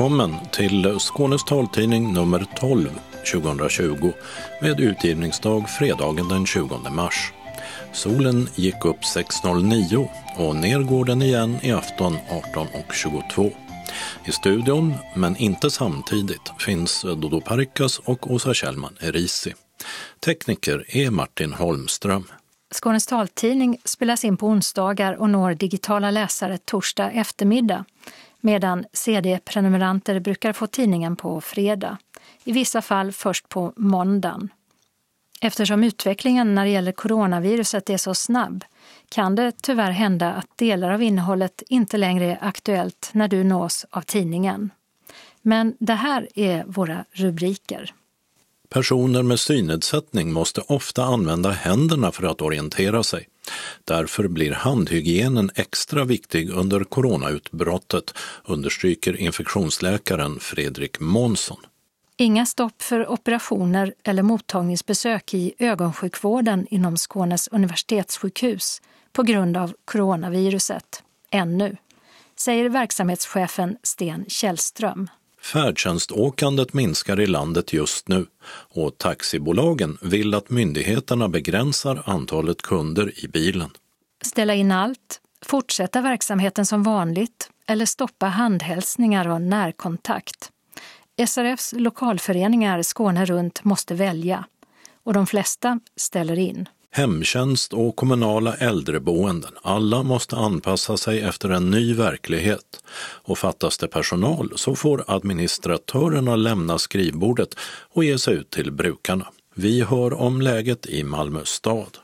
Välkommen till Skånes taltidning nummer 12 2020 med utgivningsdag fredagen den 20 mars. Solen gick upp 6.09 och ner går den igen i afton 18.22. I studion, men inte samtidigt, finns Dodo Parikas och Åsa Kjellman Erisi. Tekniker är Martin Holmström. Skånes taltidning spelas in på onsdagar och når digitala läsare torsdag eftermiddag medan CD-prenumeranter brukar få tidningen på fredag, i vissa fall först på måndagen. Eftersom utvecklingen när det gäller coronaviruset är så snabb kan det tyvärr hända att delar av innehållet inte längre är aktuellt när du nås av tidningen. Men det här är våra rubriker. Personer med synnedsättning måste ofta använda händerna för att orientera sig. Därför blir handhygienen extra viktig under coronautbrottet, understryker infektionsläkaren Fredrik Månsson. Inga stopp för operationer eller mottagningsbesök i ögonsjukvården inom Skånes universitetssjukhus på grund av coronaviruset, ännu, säger verksamhetschefen Sten Källström. Färdtjänståkandet minskar i landet just nu och taxibolagen vill att myndigheterna begränsar antalet kunder i bilen. Ställa in allt, fortsätta verksamheten som vanligt eller stoppa handhälsningar och närkontakt. SRFs lokalföreningar Skåne runt måste välja och de flesta ställer in. Hemtjänst och kommunala äldreboenden, alla måste anpassa sig efter en ny verklighet. Och fattas det personal så får administratörerna lämna skrivbordet och ge sig ut till brukarna. Vi hör om läget i Malmö stad.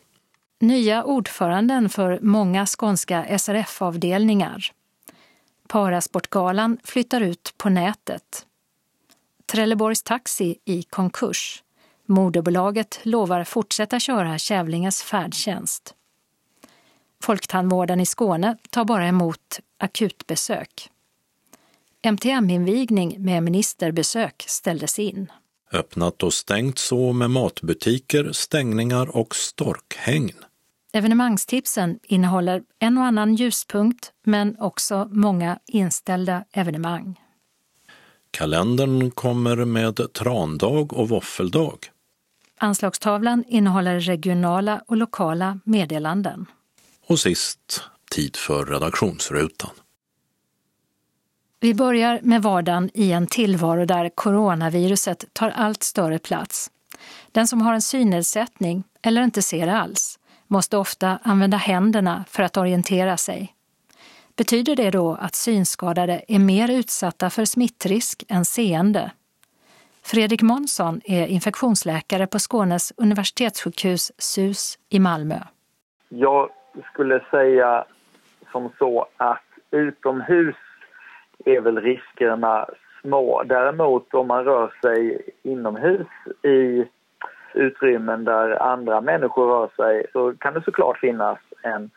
Nya ordföranden för många skånska SRF-avdelningar. Parasportgalan flyttar ut på nätet. Trelleborgs Taxi i konkurs. Moderbolaget lovar fortsätta köra Kävlinges färdtjänst. Folktandvården i Skåne tar bara emot akutbesök. MTM-invigning med ministerbesök ställdes in. Öppnat och stängt så med matbutiker, stängningar och storkhägn. Evenemangstipsen innehåller en och annan ljuspunkt men också många inställda evenemang. Kalendern kommer med trandag och våffeldag. Anslagstavlan innehåller regionala och lokala meddelanden. Och sist, tid för redaktionsrutan. Vi börjar med vardagen i en tillvaro där coronaviruset tar allt större plats. Den som har en synnedsättning eller inte ser alls måste ofta använda händerna för att orientera sig. Betyder det då att synskadade är mer utsatta för smittrisk än seende? Fredrik Månsson är infektionsläkare på Skånes universitetssjukhus SUS i Malmö. Jag skulle säga som så att utomhus är väl riskerna små. Däremot om man rör sig inomhus i utrymmen där andra människor rör sig så kan det såklart finnas en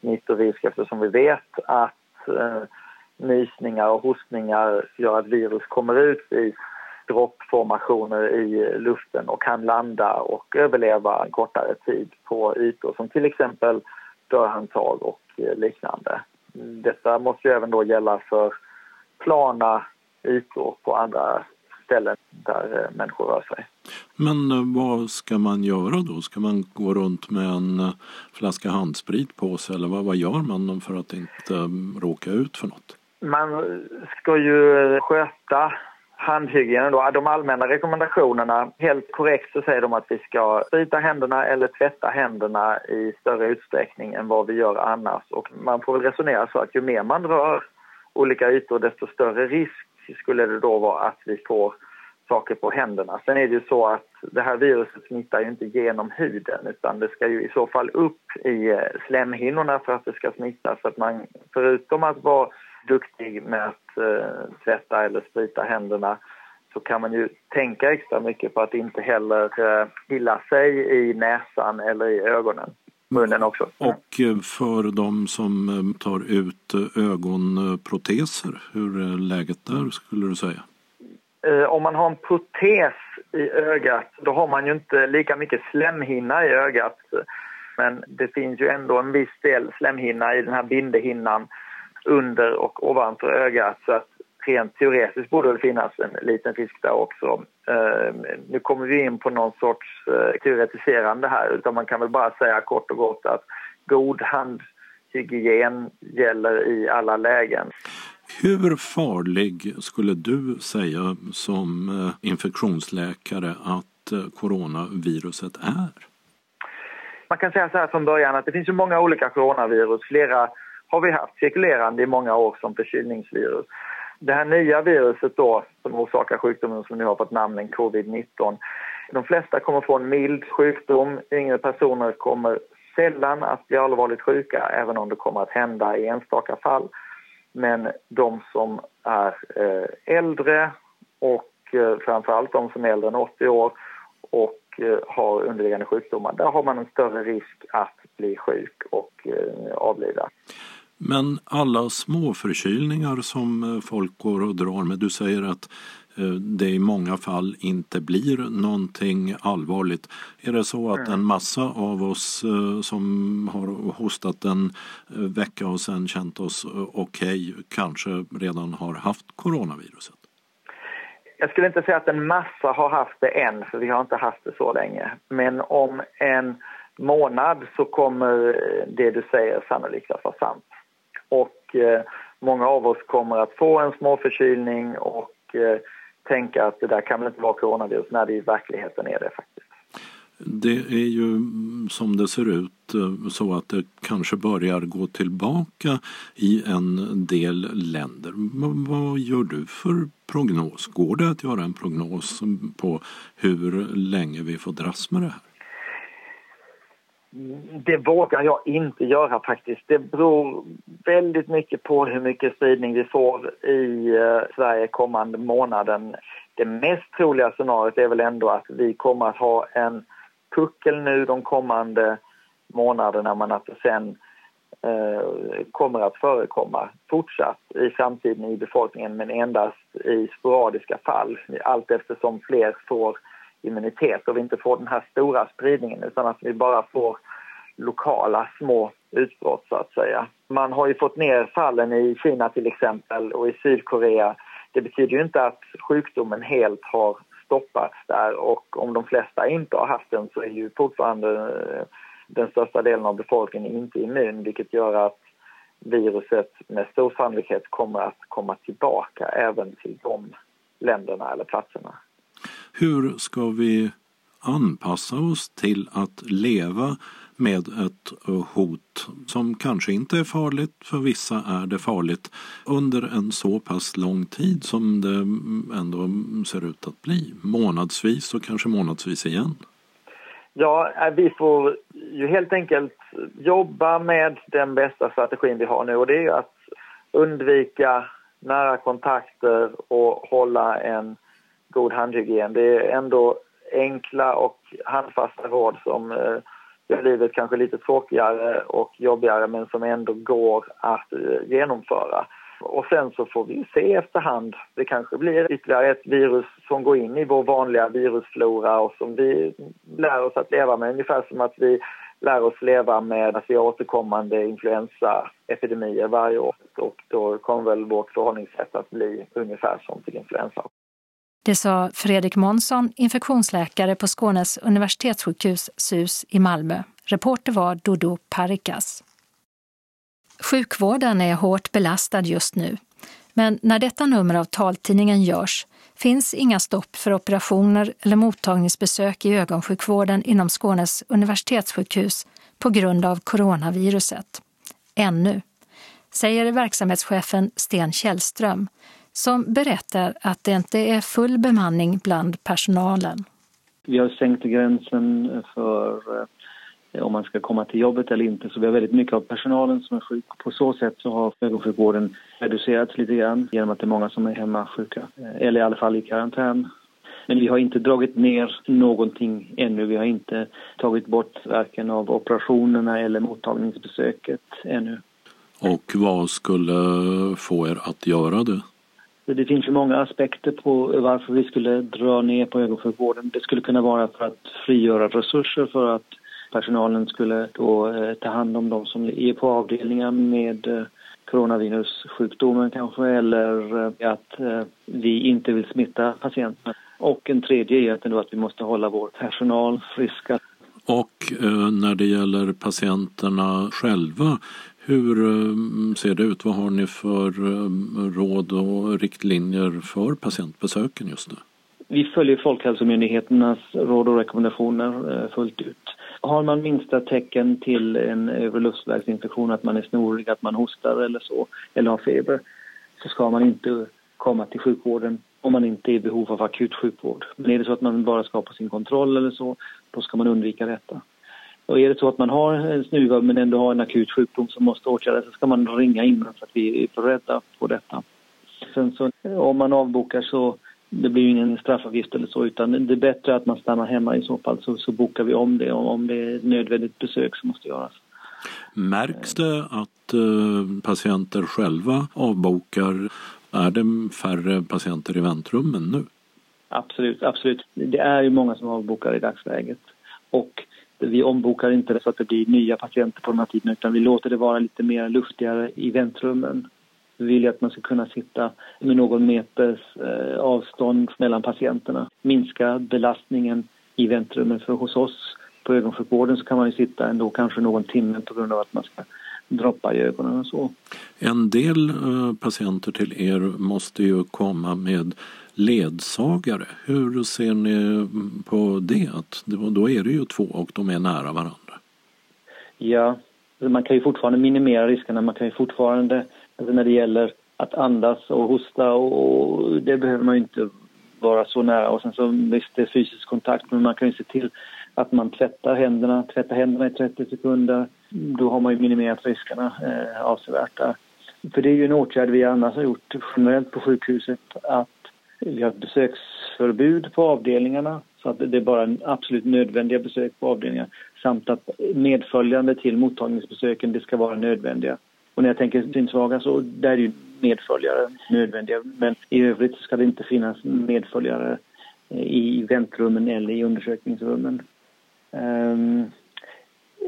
smittorisk eftersom vi vet att eh, nysningar och hostningar gör att virus kommer ut i droppformationer i luften och kan landa och överleva en kortare tid på ytor som till exempel dörrhandtag och liknande. Detta måste ju även då gälla för plana ytor på andra ställen där människor rör sig. Men eh, vad ska man göra då? Ska man gå runt med en eh, flaska handsprit på sig eller vad, vad gör man för att inte råka ut för något? Man ska ju sköta handhygienen då, de allmänna rekommendationerna, helt korrekt så säger de att vi ska sprita händerna eller tvätta händerna i större utsträckning än vad vi gör annars. Och man får väl resonera så att ju mer man rör olika ytor desto större risk skulle det då vara att vi får saker på händerna. Sen är det ju så att det här viruset smittar ju inte genom huden utan det ska ju i så fall upp i eh, slemhinnorna för att det ska smitta. Så att man förutom att vara duktig med att eh, tvätta eller sprita händerna så kan man ju tänka extra mycket på att inte heller eh, pilla sig i näsan eller i ögonen. Munnen också. Och eh, för de som eh, tar ut eh, ögonproteser, hur är läget där skulle du säga? Om man har en protes i ögat då har man ju inte lika mycket slemhinna i ögat. Men det finns ju ändå en viss del slemhinna i den här bindehinnan under och ovanför ögat. Så att rent teoretiskt borde det finnas en liten risk där också. Eh, nu kommer vi in på någon sorts eh, teoretiserande här utan man kan väl bara säga kort och gott att god handhygien gäller i alla lägen. Hur farlig skulle du säga som eh, infektionsläkare att coronaviruset är? Man kan säga så här från början att det finns ju många olika coronavirus. Flera har vi haft cirkulerande i många år som förkylningsvirus. Det här nya viruset då, som orsakar sjukdomen som nu har fått namnen covid-19, de flesta kommer få en mild sjukdom. Yngre personer kommer sällan att bli allvarligt sjuka, även om det kommer att hända i enstaka fall. Men de som är eh, äldre och framför framförallt de som är äldre än 80 år och eh, har underliggande sjukdomar, där har man en större risk att bli sjuk och avlida. Men alla småförkylningar som eh, folk går och drar med, du säger att eh, det i många fall inte blir någonting allvarligt. Är det så att en massa av oss eh, som har hostat en vecka och sen känt oss okej okay, kanske redan har haft coronaviruset? Jag skulle inte säga att en massa har haft det än, för vi har inte haft det så länge. Men om en månad så kommer det du säger sannolikt att vara sant och eh, många av oss kommer att få en småförkylning och eh, tänka att det där kan väl inte vara coronavirus när det i verkligheten är det faktiskt. Det är ju mm, som det ser ut eh, så att det kanske börjar gå tillbaka i en del länder. Vad gör du för prognos? Går det att göra en prognos på hur länge vi får dras med det här? Det vågar jag inte göra faktiskt. Det beror väldigt mycket på hur mycket spridning vi får i eh, Sverige kommande månaden. Det mest troliga scenariot är väl ändå att vi kommer att ha en puckel nu de kommande månaderna men att det sen eh, kommer att förekomma fortsatt i framtiden i befolkningen men endast i sporadiska fall allt eftersom fler får immunitet och vi inte får den här stora spridningen utan att vi bara får lokala små utbrott så att säga. Man har ju fått ner fallen i Kina till exempel och i Sydkorea. Det betyder ju inte att sjukdomen helt har stoppats där och om de flesta inte har haft den så är ju fortfarande eh, den största delen av befolkningen inte immun vilket gör att viruset med stor sannolikhet kommer att komma tillbaka även till de länderna eller platserna. Hur ska vi anpassa oss till att leva med ett hot som kanske inte är farligt, för vissa är det farligt under en så pass lång tid som det ändå ser ut att bli. Månadsvis och kanske månadsvis igen. Ja, äh, vi får ju helt enkelt jobba med den bästa strategin vi har nu och det är att undvika nära kontakter och hålla en god handhygien. Det är ändå enkla och handfasta råd som eh, gör livet kanske lite tråkigare och jobbigare men som ändå går att eh, genomföra. Och sen så får vi se efterhand. Det kanske blir ytterligare ett virus som går in i vår vanliga virusflora och som vi lär oss att leva med. Ungefär som att vi lär oss leva med att vi har återkommande influensaepidemier varje år. Och då kommer väl vårt förhållningssätt att bli ungefär som till influensa. Det sa Fredrik Månsson, infektionsläkare på Skånes universitetssjukhus SUS i Malmö. Reporter var Dodo Parikas. Sjukvården är hårt belastad just nu. Men när detta nummer av taltidningen görs finns inga stopp för operationer eller mottagningsbesök i ögonsjukvården inom Skånes universitetssjukhus på grund av coronaviruset. Ännu, säger verksamhetschefen Sten Källström som berättar att det inte är full bemanning bland personalen. Vi har sänkt gränsen för eh, om man ska komma till jobbet eller inte. Så vi har väldigt mycket av personalen som är sjuk. På så sätt så har ögonsjukvården reducerats lite grann genom att det är många som är hemma sjuka. Eh, eller i alla fall i karantän. Men vi har inte dragit ner någonting ännu. Vi har inte tagit bort varken av operationerna eller mottagningsbesöket ännu. Och vad skulle få er att göra det? Det finns ju många aspekter på varför vi skulle dra ner på ögonsjukvården. Det skulle kunna vara för att frigöra resurser för att personalen skulle då eh, ta hand om de som är på avdelningar med eh, coronavirussjukdomen kanske eller eh, att vi inte vill smitta patienterna. Och en tredje är att, att vi måste hålla vår personal friska. Och eh, när det gäller patienterna själva, hur eh, ser det ut? Vad har ni för eh, råd och riktlinjer för patientbesöken just nu? Vi följer Folkhälsomyndigheternas råd och rekommendationer eh, fullt ut. Har man minsta tecken till en övre luftvägsinfektion, att man är snorig, att man hostar eller så, eller har feber, så ska man inte komma till sjukvården om man inte är i behov av akut sjukvård. Men är det så att man bara ska på sin kontroll eller så, då ska man undvika detta. Och är det så att man har en snuva men ändå har en akut sjukdom som måste åtgärdas så ska man ringa innan så att vi är beredda på detta. Sen så om man avbokar så det blir ju ingen straffavgift eller så utan det är bättre att man stannar hemma i så fall så, så bokar vi om det om det är ett nödvändigt besök som måste göras. Märks det att uh, patienter själva avbokar? Är det färre patienter i väntrummen nu? Absolut, absolut. Det är ju många som avbokar i dagsläget. Och vi ombokar inte så att det blir nya patienter på de här tiderna utan vi låter det vara lite mer luftigare i väntrummen. Vi vill att man ska kunna sitta med någon meters eh, avstånd mellan patienterna. Minska belastningen i väntrummen. För hos oss på ögonsjukvården så kan man ju sitta ändå kanske någon timme på grund av att man ska droppa i ögonen och så. En del eh, patienter till er måste ju komma med ledsagare. Hur ser ni på det? Att då är det ju två och de är nära varandra. Ja, man kan ju fortfarande minimera riskerna. Man kan ju fortfarande, alltså när det gäller att andas och hosta och det behöver man ju inte vara så nära. Och sen så visst, det är fysisk kontakt men man kan ju se till att man tvättar händerna, tvättar händerna i 30 sekunder. Då har man ju minimerat riskerna eh, avsevärt där. För det är ju en åtgärd vi annars har gjort generellt på sjukhuset att vi har besöksförbud på avdelningarna så att det är bara absolut nödvändiga besök på avdelningar samt att medföljande till mottagningsbesöken det ska vara nödvändiga. Och när jag tänker synsvaga så där är ju medföljare nödvändiga men i övrigt ska det inte finnas medföljare eh, i väntrummen eller i undersökningsrummen. Um,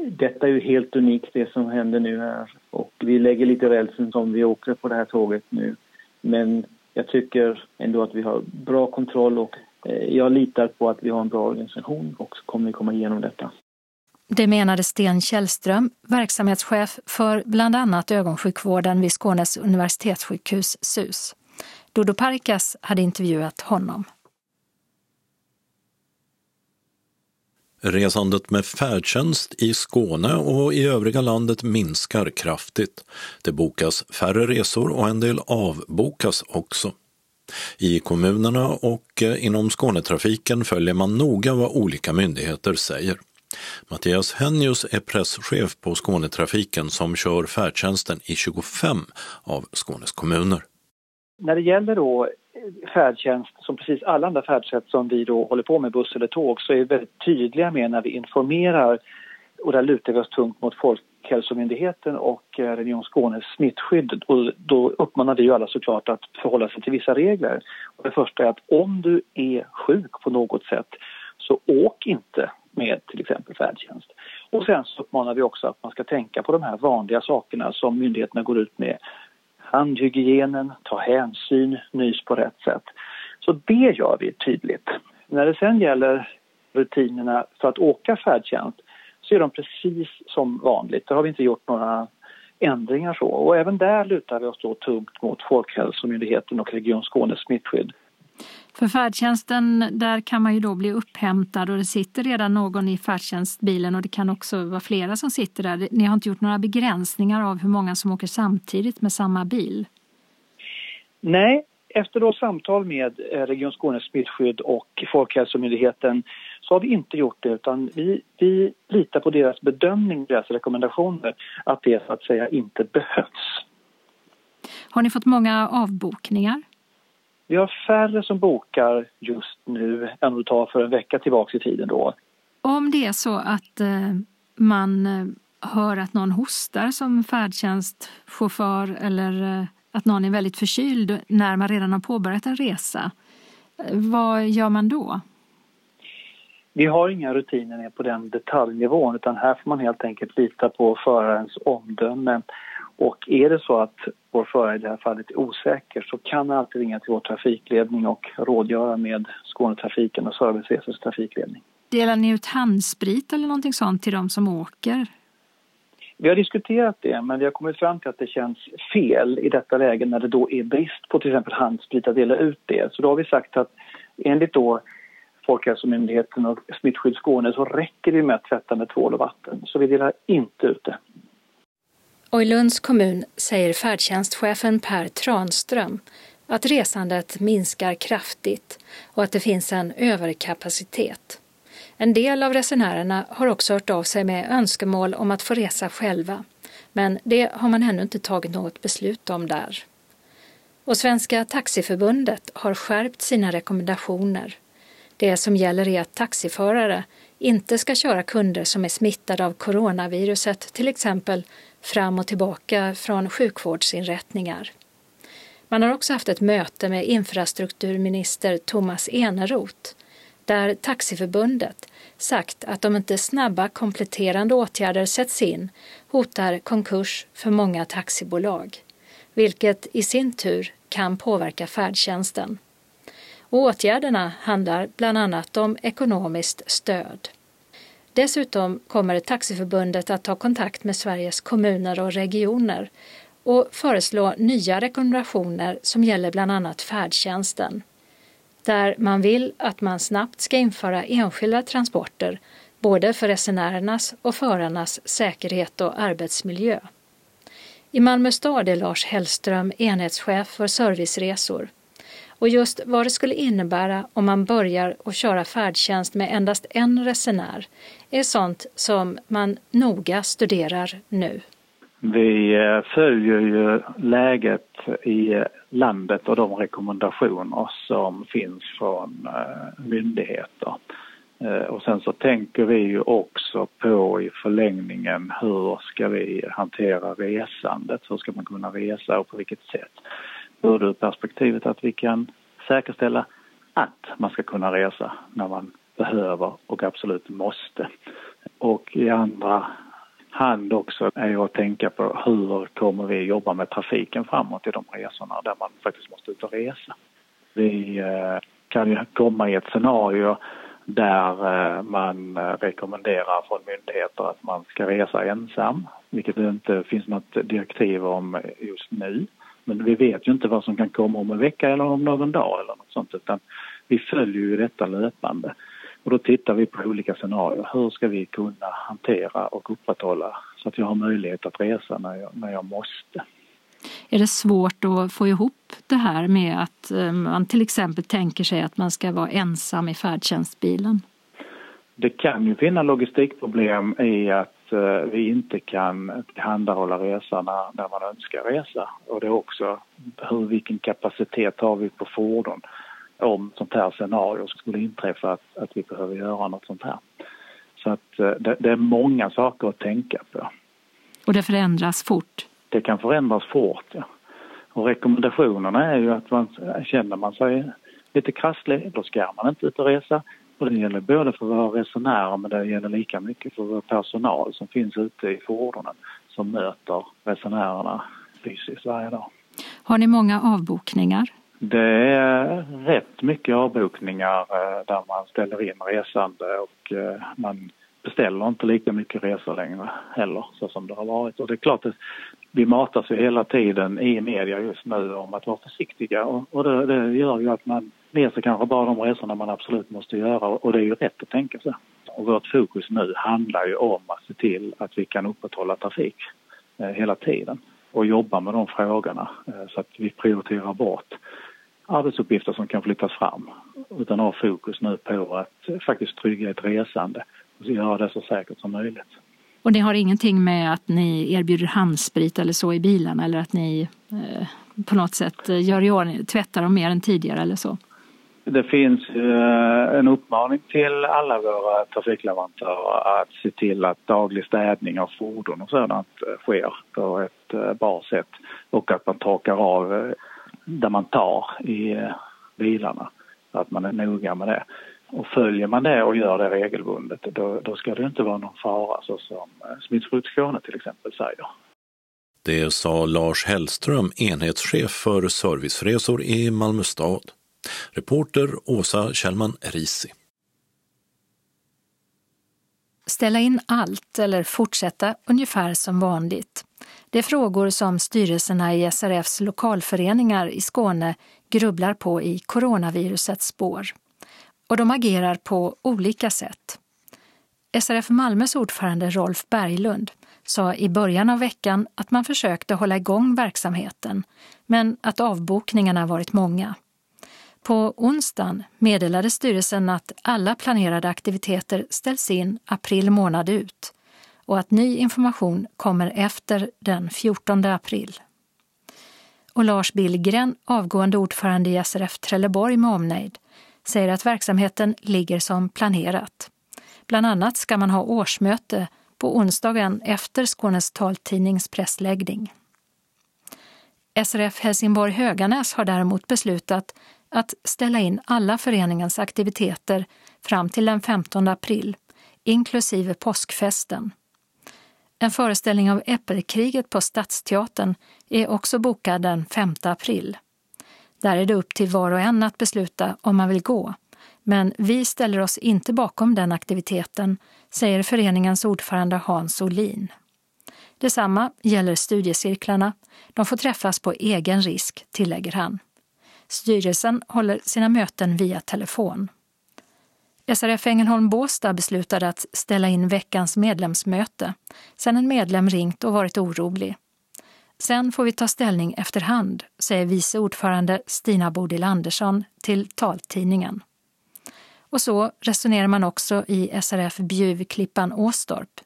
detta är ju helt unikt det som händer nu här och vi lägger lite rälsen som vi åker på det här tåget nu. Men jag tycker ändå att vi har bra kontroll och eh, jag litar på att vi har en bra organisation och så kommer vi komma igenom detta. Det menade Sten Källström, verksamhetschef för bland annat ögonsjukvården vid Skånes universitetssjukhus SUS. Dodo Parkas hade intervjuat honom. Resandet med färdtjänst i Skåne och i övriga landet minskar kraftigt. Det bokas färre resor och en del avbokas också. I kommunerna och eh, inom Skånetrafiken följer man noga vad olika myndigheter säger. Mattias Hennius är presschef på Skånetrafiken som kör färdtjänsten i 25 av Skånes kommuner. När det gäller då färdtjänst som precis alla andra färdsätt som vi då håller på med, buss eller tåg, så är vi väldigt tydliga med när vi informerar och där lutar vi oss tungt mot Folkhälsomyndigheten och eh, Region Skånes smittskydd och då uppmanar vi ju alla såklart att förhålla sig till vissa regler. Och det första är att om du är sjuk på något sätt så åk inte med till exempel färdtjänst. Och sen så uppmanar vi också att man ska tänka på de här vanliga sakerna som myndigheterna går ut med handhygienen, ta hänsyn, nys på rätt sätt. Så det gör vi tydligt. När det sen gäller rutinerna för att åka färdtjänst så är de precis som vanligt. Där har vi inte gjort några ändringar så. Och även där lutar vi oss då tungt mot Folkhälsomyndigheten och Region Skånes smittskydd. För färdtjänsten, där kan man ju då bli upphämtad och det sitter redan någon i färdtjänstbilen och det kan också vara flera som sitter där. Ni har inte gjort några begränsningar av hur många som åker samtidigt med samma bil? Nej, efter då samtal med eh, Region Skånes smittskydd och Folkhälsomyndigheten så har vi inte gjort det utan vi, vi litar på deras bedömning, deras rekommendationer att det så att säga inte behövs. Har ni fått många avbokningar? Vi har färre som bokar just nu än det tar för en vecka tillbaka i tiden då. Om det är så att eh, man eh, hör att någon hostar som färdtjänstchaufför eller eh, att någon är väldigt förkyld när man redan har påbörjat en resa, vad gör man då? Vi har inga rutiner på den detaljnivån utan här får man helt enkelt lita på förarens omdöme Och är det så att vår förare i det här fallet är osäker så kan man alltid ringa till vår trafikledning och rådgöra med Skånetrafiken och Serviceresors trafikledning. Delar ni ut handsprit eller någonting sånt till de som åker? Vi har diskuterat det, men vi har kommit fram till att det känns fel i detta läge när det då är brist på till exempel handsprit att dela ut det. Så då har vi sagt att enligt då Folkhälsomyndigheten och Smittskydd Skåne så räcker det med att tvätta med tvål och vatten. Så vi delar inte ut det. Och i Lunds kommun säger färdtjänstchefen Per Tranström att resandet minskar kraftigt och att det finns en överkapacitet. En del av resenärerna har också hört av sig med önskemål om att få resa själva, men det har man ännu inte tagit något beslut om där. Och Svenska Taxiförbundet har skärpt sina rekommendationer. Det som gäller är att taxiförare inte ska köra kunder som är smittade av coronaviruset, till exempel fram och tillbaka från sjukvårdsinrättningar. Man har också haft ett möte med infrastrukturminister Thomas Eneroth där Taxiförbundet sagt att om inte snabba kompletterande åtgärder sätts in hotar konkurs för många taxibolag, vilket i sin tur kan påverka färdtjänsten. Och åtgärderna handlar bland annat om ekonomiskt stöd. Dessutom kommer Taxiförbundet att ta kontakt med Sveriges kommuner och regioner och föreslå nya rekommendationer som gäller bland annat färdtjänsten. Där man vill att man snabbt ska införa enskilda transporter både för resenärernas och förarnas säkerhet och arbetsmiljö. I Malmö stad är Lars Hellström enhetschef för serviceresor och just vad det skulle innebära om man börjar att köra färdtjänst med endast en resenär är sånt som man noga studerar nu. Vi eh, följer ju läget i landet och de rekommendationer som finns från eh, myndigheter. Eh, och sen så tänker vi ju också på i förlängningen hur ska vi hantera resandet? Hur ska man kunna resa och på vilket sätt? Ur det perspektivet att vi kan säkerställa att man ska kunna resa när man behöver och absolut måste. Och i andra hand också är att tänka på hur kommer vi jobba med trafiken framåt i de resorna där man faktiskt måste ut och resa. Vi eh, kan ju komma i ett scenario där eh, man eh, rekommenderar från myndigheter att man ska resa ensam, vilket det inte finns något direktiv om just nu. Men vi vet ju inte vad som kan komma om en vecka eller om någon dag eller något sånt utan vi följer ju detta löpande. Och då tittar vi på olika scenarier. Hur ska vi kunna hantera och upprätthålla så att jag har möjlighet att resa när jag, när jag måste. Är det svårt att få ihop det här med att eh, man till exempel tänker sig att man ska vara ensam i färdtjänstbilen? Det kan ju finnas logistikproblem i att vi inte kan tillhandahålla resorna när man önskar resa. Och det är också hur, vilken kapacitet har vi på fordon om sånt här scenario skulle inträffa att, att vi behöver göra något sånt här. Så att eh, det, det, är många saker att tänka på. Och det förändras fort? Det kan förändras fort, ja. Och rekommendationerna är ju att man, känner man sig lite krasslig, då ska man inte ut och resa. Och det gäller både för våra resenärer men det gäller lika mycket för vår personal som finns ute i fordonen som möter resenärerna fysiskt varje dag. Har ni många avbokningar? Det är rätt mycket avbokningar eh, där man ställer in resande och eh, man beställer inte lika mycket resor längre heller så som det har varit. Och det är klart att vi matas ju hela tiden i media just nu om att vara försiktiga och, det, det gör ju att man reser kanske bara de resorna man absolut måste göra och det är ju rätt att tänka så. Och vårt fokus nu handlar ju om att se till att vi kan upprätthålla trafik eh, hela tiden och jobba med de frågorna eh, så att vi prioriterar bort arbetsuppgifter som kan flyttas fram utan har fokus nu på att faktiskt trygga ett resande och göra det så säkert som möjligt. Och det har ingenting med att ni erbjuder handsprit eller så i bilarna eller att ni eh, på något sätt eh, gör i ordning, tvättar dem mer än tidigare eller så? Det finns eh, en uppmaning till alla våra trafikleverantörer att se till att daglig städning av fordon och sådant eh, sker på ett eh, bra sätt och att man torkar av där man tar i bilarna. Att man är noga med det. Och följer man det och gör det regelbundet då, då ska det inte vara någon fara så som Smittskydd Skåne till exempel säger. Det sa Lars Hellström, enhetschef för serviceresor i Malmö stad. Reporter Åsa Kjellman Risi. Ställa in allt eller fortsätta ungefär som vanligt. Det är frågor som styrelserna i SRFs lokalföreningar i Skåne grubblar på i coronavirusets spår. Och de agerar på olika sätt. SRF Malmös ordförande Rolf Berglund sa i början av veckan att man försökte hålla igång verksamheten, men att avbokningarna varit många. På onsdagen meddelade styrelsen att alla planerade aktiviteter ställs in april månad ut och att ny information kommer efter den 14 april. Och Lars Billgren, avgående ordförande i SRF Trelleborg med omnejd, säger att verksamheten ligger som planerat. Bland annat ska man ha årsmöte på onsdagen efter Skånes taltidnings pressläggning. SRF Helsingborg Höganäs har däremot beslutat att ställa in alla föreningens aktiviteter fram till den 15 april, inklusive påskfesten. En föreställning av Äppelkriget på Stadsteatern är också bokad den 5 april. Där är det upp till var och en att besluta om man vill gå. Men vi ställer oss inte bakom den aktiviteten, säger föreningens ordförande Hans Olin. Detsamma gäller studiecirklarna. De får träffas på egen risk, tillägger han. Styrelsen håller sina möten via telefon. SRF Ängelholm Båstad beslutade att ställa in veckans medlemsmöte sedan en medlem ringt och varit orolig. Sen får vi ta ställning efterhand, säger vice ordförande Stina Bodil Andersson till taltidningen. Och så resonerar man också i SRF Bjuv Klippan Åstorp.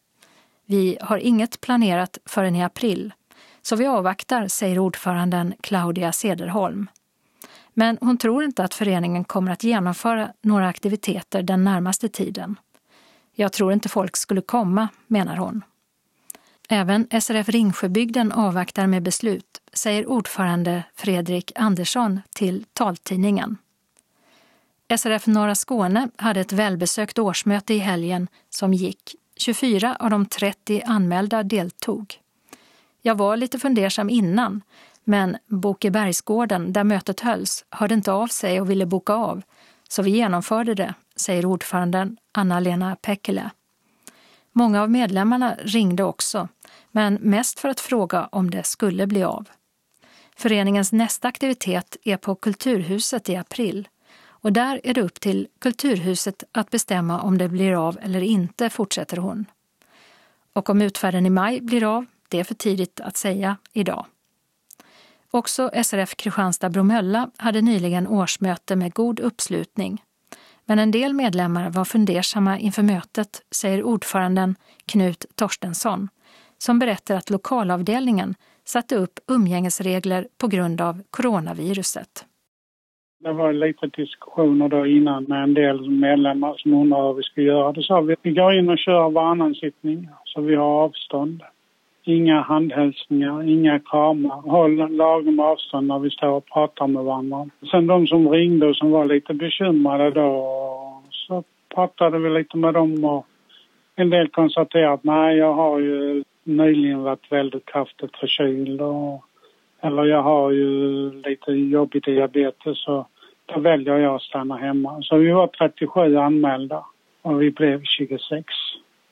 Vi har inget planerat förrän i april, så vi avvaktar, säger ordföranden Claudia Sederholm. Men hon tror inte att föreningen kommer att genomföra några aktiviteter den närmaste tiden. Jag tror inte folk skulle komma, menar hon. Även SRF Ringsjöbygden avvaktar med beslut, säger ordförande Fredrik Andersson till taltidningen. SRF Norra Skåne hade ett välbesökt årsmöte i helgen som gick. 24 av de 30 anmälda deltog. Jag var lite fundersam innan, men Bokebergsgården, där mötet hölls, hörde inte av sig och ville boka av, så vi genomförde det, säger ordföranden Anna-Lena Pekkele. Många av medlemmarna ringde också, men mest för att fråga om det skulle bli av. Föreningens nästa aktivitet är på Kulturhuset i april och där är det upp till Kulturhuset att bestämma om det blir av eller inte, fortsätter hon. Och om utfärden i maj blir av, det är för tidigt att säga idag. Också SRF Kristianstad-Bromölla hade nyligen årsmöte med god uppslutning. Men en del medlemmar var fundersamma inför mötet, säger ordföranden Knut Torstensson, som berättar att lokalavdelningen satte upp umgängesregler på grund av coronaviruset. Det var lite diskussioner då innan med en del medlemmar som undrade hur vi skulle göra. Då sa vi vi går in och kör varannan sittning så vi har avstånd. Inga handhälsningar, inga kramar. Håll lagom avstånd när vi står och pratar med varandra. Sen de som ringde och som var lite bekymrade då så pratade vi lite med dem och en del konstaterade att nej, jag har ju nyligen varit väldigt kraftigt förkyld och eller jag har ju lite jobbig diabetes så då väljer jag att stanna hemma. Så vi var 37 anmälda och vi blev 26.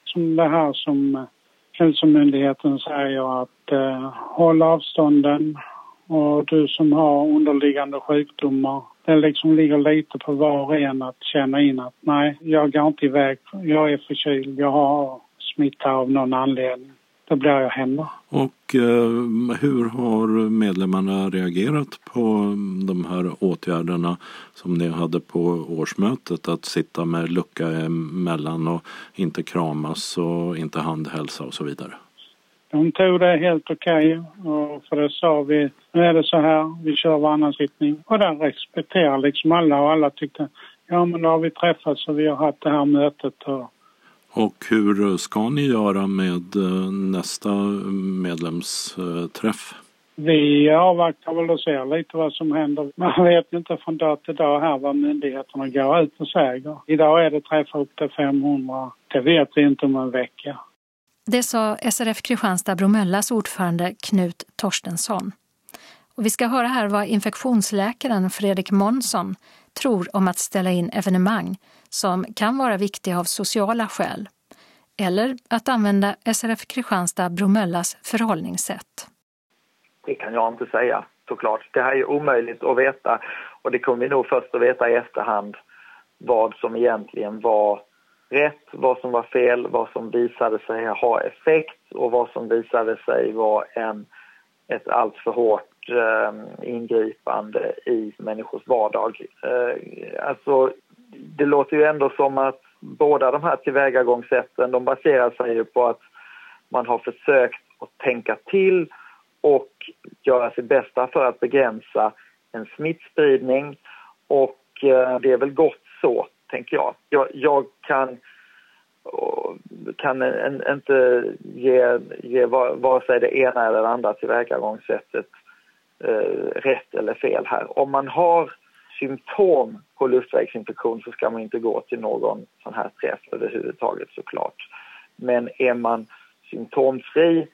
Som det här som Hälsomyndigheten säger att eh, håll avstånden och du som har underliggande sjukdomar det liksom ligger lite på var och en att känna in att nej, jag går inte iväg. Jag är förkyld. Jag har smitta av någon anledning. Då blir jag hemma. Och eh, hur har medlemmarna reagerat på de här åtgärderna som ni hade på årsmötet? Att sitta med lucka emellan och inte kramas och inte handhälsa och så vidare. De tog det helt okej okay, för det sa vi, nu är det så här, vi kör varannan sittning. Och den respekterar liksom alla och alla tyckte, ja men då har vi träffats och vi har haft det här mötet och och hur ska ni göra med eh, nästa medlemsträff? Vi avvaktar väl och ser lite vad som händer. Man vet inte från dag till dag här vad myndigheterna går ut och säger. Idag är det träffar upp till 500. Det vet vi inte om en vecka. Det sa SRF Kristianstad Bromöllas ordförande Knut Torstensson. Och vi ska höra här vad infektionsläkaren Fredrik Månsson tror om att ställa in evenemang som kan vara viktiga av sociala skäl eller att använda SRF Kristianstad Bromöllas förhållningssätt. Det kan jag inte säga såklart. Det här är omöjligt att veta och det kommer vi nog först att veta i efterhand vad som egentligen var rätt, vad som var fel, vad som visade sig ha effekt och vad som visade sig vara en, ett alltför hårt eh, ingripande i människors vardag. Eh, alltså, det låter ju ändå som att båda de här tillvägagångssätten de baserar sig ju på att man har försökt att tänka till och göra sitt bästa för att begränsa en smittspridning och eh, det är väl gott så, tänker jag. Jag, jag kan, kan en, inte ge, ge vare sig det ena eller det andra tillvägagångssättet eh, rätt eller fel här. Om man har symptom på luftvägsinfektion så ska man inte gå till någon sån här träff överhuvudtaget såklart. Men är man symptomfri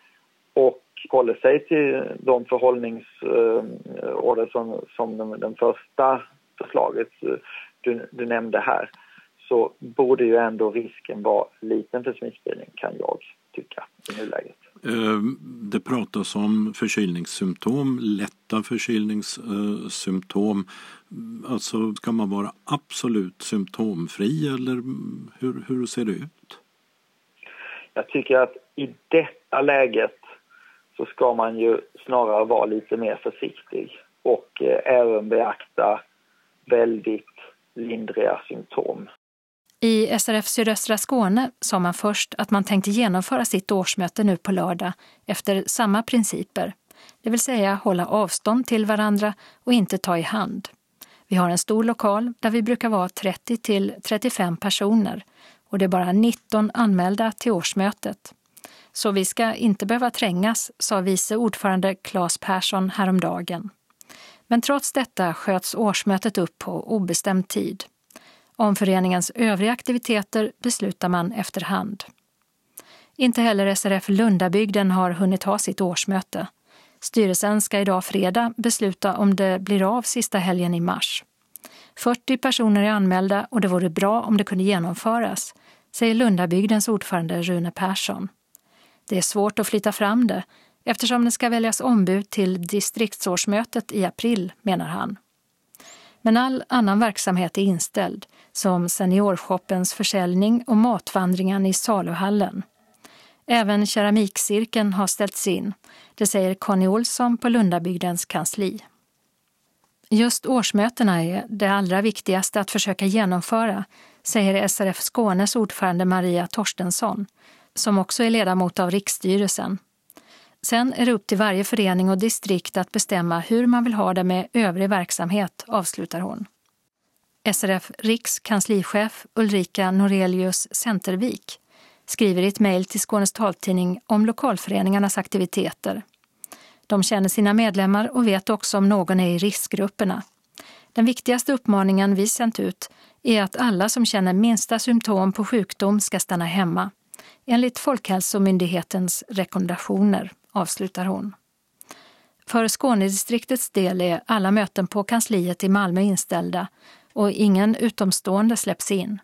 och håller sig till de förhållningsorder eh, som, som den, den första förslaget eh, du, du nämnde här så borde ju ändå risken vara liten för smittspridning kan jag tycka i nuläget. Eh, det pratas om förkylningssymptom, lätta förkylningssymptom. Alltså ska man vara absolut symptomfri eller hur, hur ser det ut? Jag tycker att i detta läget så ska man ju snarare vara lite mer försiktig och eh, även beakta väldigt lindriga symptom. I SRF Sydöstra Skåne sa man först att man tänkte genomföra sitt årsmöte nu på lördag efter samma principer, det vill säga hålla avstånd till varandra och inte ta i hand. Vi har en stor lokal där vi brukar vara 30 till 35 personer och det är bara 19 anmälda till årsmötet. Så vi ska inte behöva trängas, sa vice ordförande Claes Persson häromdagen. Men trots detta sköts årsmötet upp på obestämd tid. Om föreningens övriga aktiviteter beslutar man efterhand. Inte heller SRF Lundabygden har hunnit ha sitt årsmöte. Styrelsen ska idag fredag besluta om det blir av sista helgen i mars. 40 personer är anmälda och det vore bra om det kunde genomföras, säger Lundabygdens ordförande Rune Persson. Det är svårt att flytta fram det eftersom det ska väljas ombud till distriktsårsmötet i april, menar han. Men all annan verksamhet är inställd, som seniorshoppens försäljning och matvandringen i saluhallen. Även keramikcirkeln har ställts in, det säger Conny Olsson på Lundabygdens kansli. Just årsmötena är det allra viktigaste att försöka genomföra, säger SRF Skånes ordförande Maria Torstensson, som också är ledamot av riksstyrelsen. Sen är det upp till varje förening och distrikt att bestämma hur man vill ha det med övrig verksamhet, avslutar hon. SRF Riks kanslichef Ulrika Norelius Centervik skriver i ett mejl till Skånes taltidning om lokalföreningarnas aktiviteter. De känner sina medlemmar och vet också om någon är i riskgrupperna. Den viktigaste uppmaningen vi sänt ut är att alla som känner minsta symptom på sjukdom ska stanna hemma, enligt Folkhälsomyndighetens rekommendationer avslutar hon. För Skånedistriktets del är alla möten på kansliet i Malmö inställda och ingen utomstående släpps in.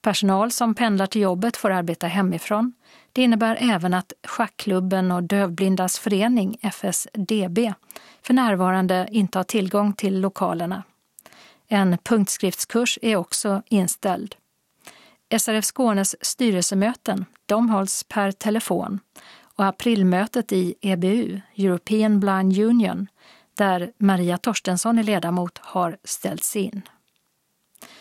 Personal som pendlar till jobbet får arbeta hemifrån. Det innebär även att Schackklubben och Dövblindas förening, FSDB, för närvarande inte har tillgång till lokalerna. En punktskriftskurs är också inställd. SRF Skånes styrelsemöten de hålls per telefon och aprilmötet i EBU, European Blind Union, där Maria Torstensson är ledamot, har ställts in.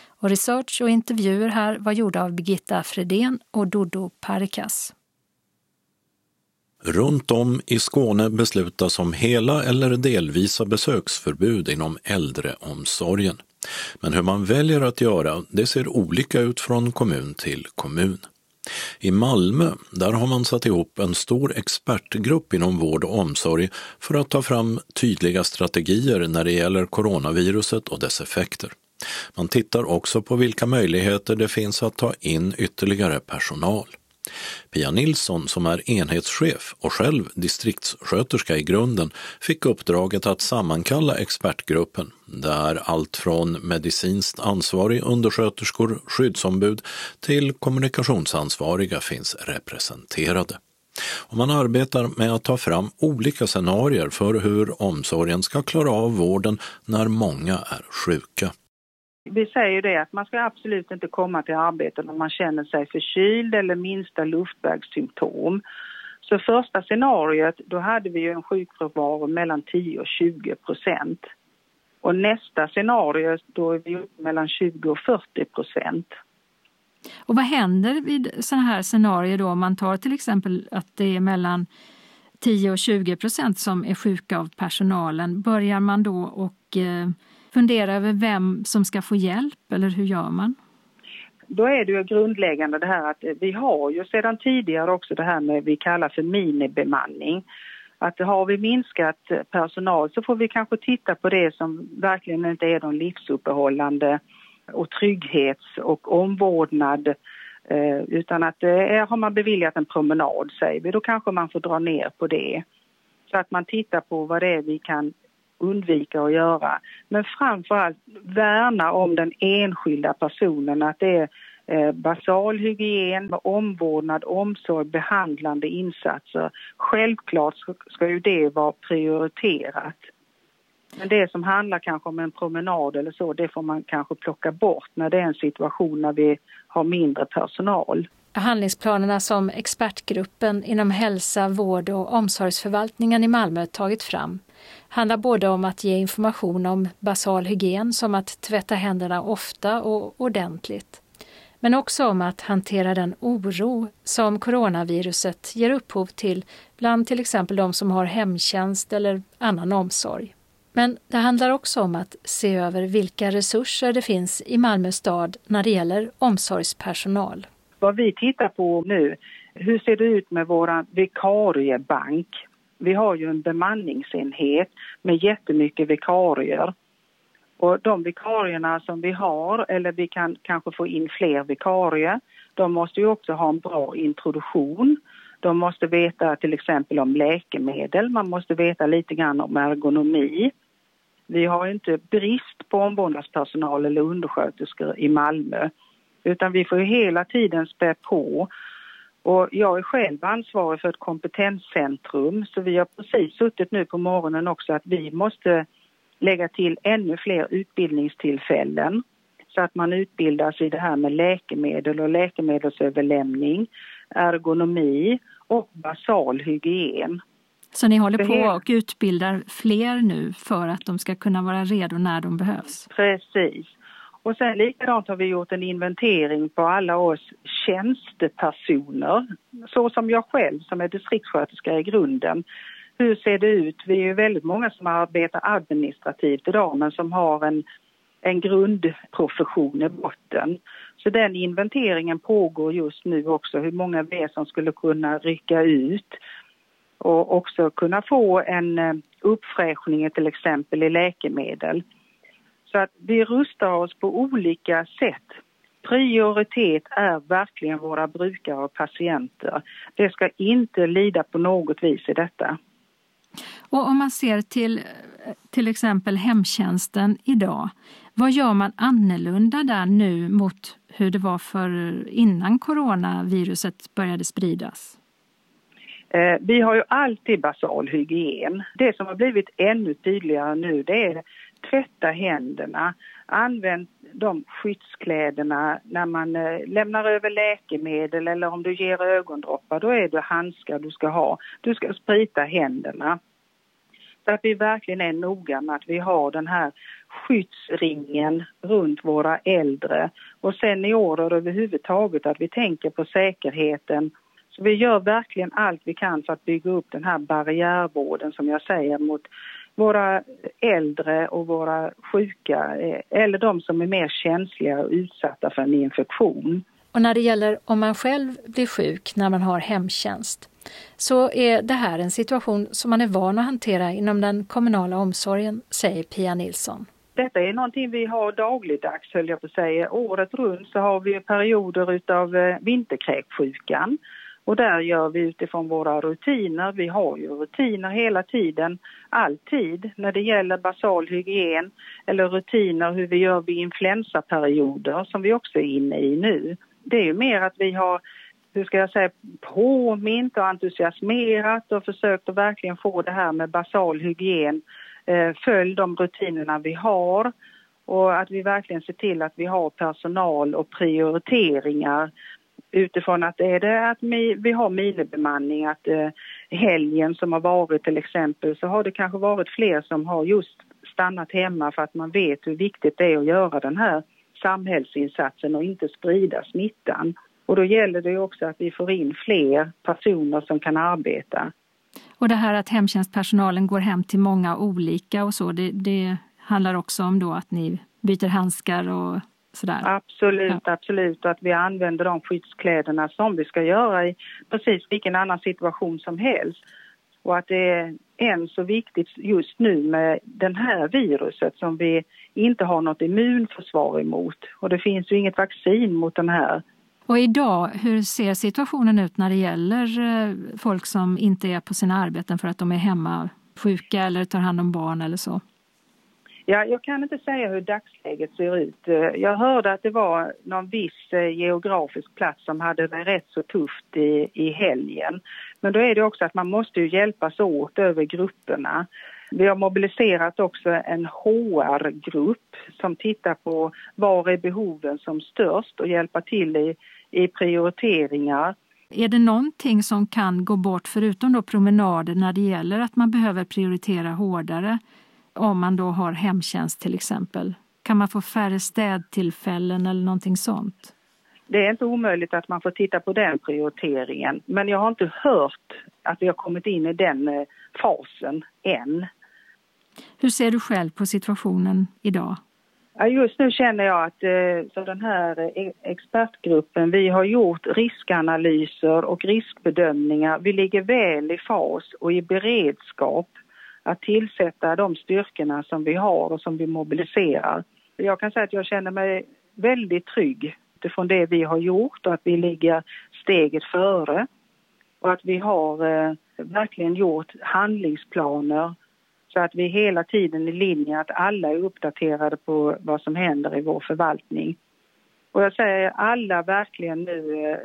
Och research och intervjuer här var gjorda av Birgitta Fredén och Dodo Parikas. Runt om i Skåne beslutas om hela eller delvisa besöksförbud inom äldreomsorgen. Men hur man väljer att göra, det ser olika ut från kommun till kommun. I Malmö, där har man satt ihop en stor expertgrupp inom vård och omsorg för att ta fram tydliga strategier när det gäller coronaviruset och dess effekter. Man tittar också på vilka möjligheter det finns att ta in ytterligare personal. Pia Nilsson, som är enhetschef och själv distriktssköterska i grunden, fick uppdraget att sammankalla expertgruppen där allt från medicinskt ansvarig undersköterskor, skyddsombud till kommunikationsansvariga finns representerade. Och man arbetar med att ta fram olika scenarier för hur omsorgen ska klara av vården när många är sjuka. Vi säger det att man ska absolut inte komma till arbetet om man känner sig förkyld eller minsta luftvägssymptom. Så första scenariot, då hade vi ju en sjukfrånvaro mellan 10 och 20 procent. Och nästa scenario, då är vi uppe mellan 20 och 40 procent. Och vad händer vid sådana här scenarier då om man tar till exempel att det är mellan 10 och 20 procent som är sjuka av personalen? Börjar man då och eh, fundera över vem som ska få hjälp eller hur gör man? Då är det ju grundläggande det här att eh, vi har ju sedan tidigare också det här med vi kallar för minibemanning. Att har vi minskat eh, personal så får vi kanske titta på det som verkligen inte är de livsuppehållande och trygghets och omvårdnad eh, utan att eh, har man beviljat en promenad säger vi, då kanske man får dra ner på det. Så att man tittar på vad det är vi kan undvika att göra. Men framförallt värna om den enskilda personen, att det är eh, basal hygien, omvårdnad, omsorg, behandlande insatser. Självklart ska ju det vara prioriterat. Men det som handlar kanske om en promenad eller så, det får man kanske plocka bort när det är en situation när vi har mindre personal. Handlingsplanerna som expertgruppen inom hälsa, vård och omsorgsförvaltningen i Malmö tagit fram handlar både om att ge information om basal hygien som att tvätta händerna ofta och ordentligt, men också om att hantera den oro som coronaviruset ger upphov till bland till exempel de som har hemtjänst eller annan omsorg. Men det handlar också om att se över vilka resurser det finns i Malmö stad när det gäller omsorgspersonal. Vad vi tittar på nu, hur ser det ut med vår vikariebank? Vi har ju en bemanningsenhet med jättemycket vikarier. Och de vikarierna som vi har, eller vi kan kanske få in fler vikarier, de måste ju också ha en bra introduktion. De måste veta till exempel om läkemedel, man måste veta lite grann om ergonomi. Vi har inte brist på omvårdnadspersonal eller undersköterskor i Malmö utan vi får hela tiden spä på. Och jag är själv ansvarig för ett kompetenscentrum så vi har precis suttit nu på morgonen också att vi måste lägga till ännu fler utbildningstillfällen så att man utbildas i det här med läkemedel och läkemedelsöverlämning, ergonomi och basal hygien. Så ni håller på och utbildar fler nu för att de ska kunna vara redo när de behövs? Precis. Och sen likadant har vi gjort en inventering på alla oss tjänstepersoner, så som jag själv som är distriktssköterska i grunden. Hur ser det ut? Vi är ju väldigt många som arbetar administrativt idag men som har en, en grundprofession i botten. Så den inventeringen pågår just nu också, hur många vi är som skulle kunna rycka ut och också kunna få en eh, uppfräschning till exempel i läkemedel. Så att vi rustar oss på olika sätt. Prioritet är verkligen våra brukare och patienter. Det ska inte lida på något vis i detta. Och om man ser till till exempel hemtjänsten idag, vad gör man annorlunda där nu mot hur det var för innan coronaviruset började spridas? Eh, vi har ju alltid basal hygien. Det som har blivit ännu tydligare nu det är tvätta händerna, använd de skyddskläderna när man eh, lämnar över läkemedel eller om du ger ögondroppar, då är det handskar du ska ha. Du ska sprita händerna. Så att vi verkligen är noga med att vi har den här skyddsringen runt våra äldre. Och sen i år överhuvudtaget att vi tänker på säkerheten så vi gör verkligen allt vi kan för att bygga upp den här barriärvården som jag säger mot våra äldre och våra sjuka eller de som är mer känsliga och utsatta för en infektion. Och när det gäller om man själv blir sjuk när man har hemtjänst så är det här en situation som man är van att hantera inom den kommunala omsorgen, säger Pia Nilsson. Detta är någonting vi har dagligdags, höll jag på att säga. Året runt så har vi perioder utav eh, vinterkräksjukan och där gör vi utifrån våra rutiner. Vi har ju rutiner hela tiden, alltid, när det gäller basal hygien eller rutiner hur vi gör vid influensaperioder som vi också är inne i nu. Det är ju mer att vi har hur ska jag säga, påmint och entusiasmerat och försökt att verkligen få det här med basal hygien. Eh, följ de rutinerna vi har och att vi verkligen ser till att vi har personal och prioriteringar utifrån att är det att vi har minibemanning, att eh, helgen som har varit till exempel så har det kanske varit fler som har just stannat hemma för att man vet hur viktigt det är att göra den här samhällsinsatsen och inte sprida smittan. Och då gäller det också att vi får in fler personer som kan arbeta. Och det här att hemtjänstpersonalen går hem till många olika och så, det, det handlar också om då att ni byter handskar och sådär? Absolut, ja. absolut. Och att vi använder de skyddskläderna som vi ska göra i precis vilken annan situation som helst. Och att det är än så viktigt just nu med den här viruset som vi inte har något immunförsvar emot. Och det finns ju inget vaccin mot den här. Och idag, hur ser situationen ut när det gäller eh, folk som inte är på sina arbeten för att de är hemma sjuka eller tar hand om barn eller så? Ja, jag kan inte säga hur dagsläget ser ut. Eh, jag hörde att det var någon viss eh, geografisk plats som hade det rätt så tufft i, i helgen. Men då är det också att man måste ju hjälpas åt över grupperna. Vi har mobiliserat också en HR-grupp som tittar på var är behoven som störst och hjälpa till i, i prioriteringar. Är det någonting som kan gå bort förutom då promenader när det gäller att man behöver prioritera hårdare? Om man då har hemtjänst till exempel? Kan man få färre städtillfällen eller någonting sånt? Det är inte omöjligt att man får titta på den prioriteringen. Men jag har inte hört att vi har kommit in i den eh, fasen än. Hur ser du själv på situationen idag? Just nu känner jag att eh, så den här eh, expertgruppen, vi har gjort riskanalyser och riskbedömningar. Vi ligger väl i fas och i beredskap att tillsätta de styrkorna som vi har och som vi mobiliserar. Jag kan säga att jag känner mig väldigt trygg utifrån det vi har gjort och att vi ligger steget före. Och att vi har eh, verkligen gjort handlingsplaner så att vi hela tiden är i linje att alla är uppdaterade på vad som händer i vår förvaltning. Och jag säger alla verkligen nu eh,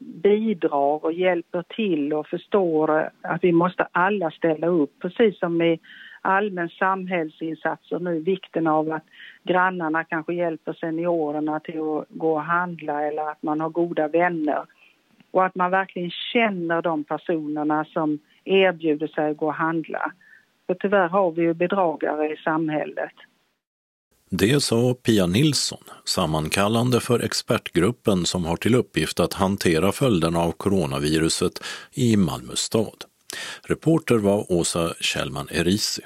bidrar och hjälper till och förstår att vi måste alla ställa upp, precis som i allmän samhällsinsatser nu, vikten av att grannarna kanske hjälper seniorerna till att gå och handla eller att man har goda vänner. Och att man verkligen känner de personerna som erbjuder sig att gå och handla. För tyvärr har vi ju bedragare i samhället. Det sa Pia Nilsson, sammankallande för expertgruppen som har till uppgift att hantera följderna av coronaviruset i Malmö stad. Reporter var Åsa Kjellman Erisi.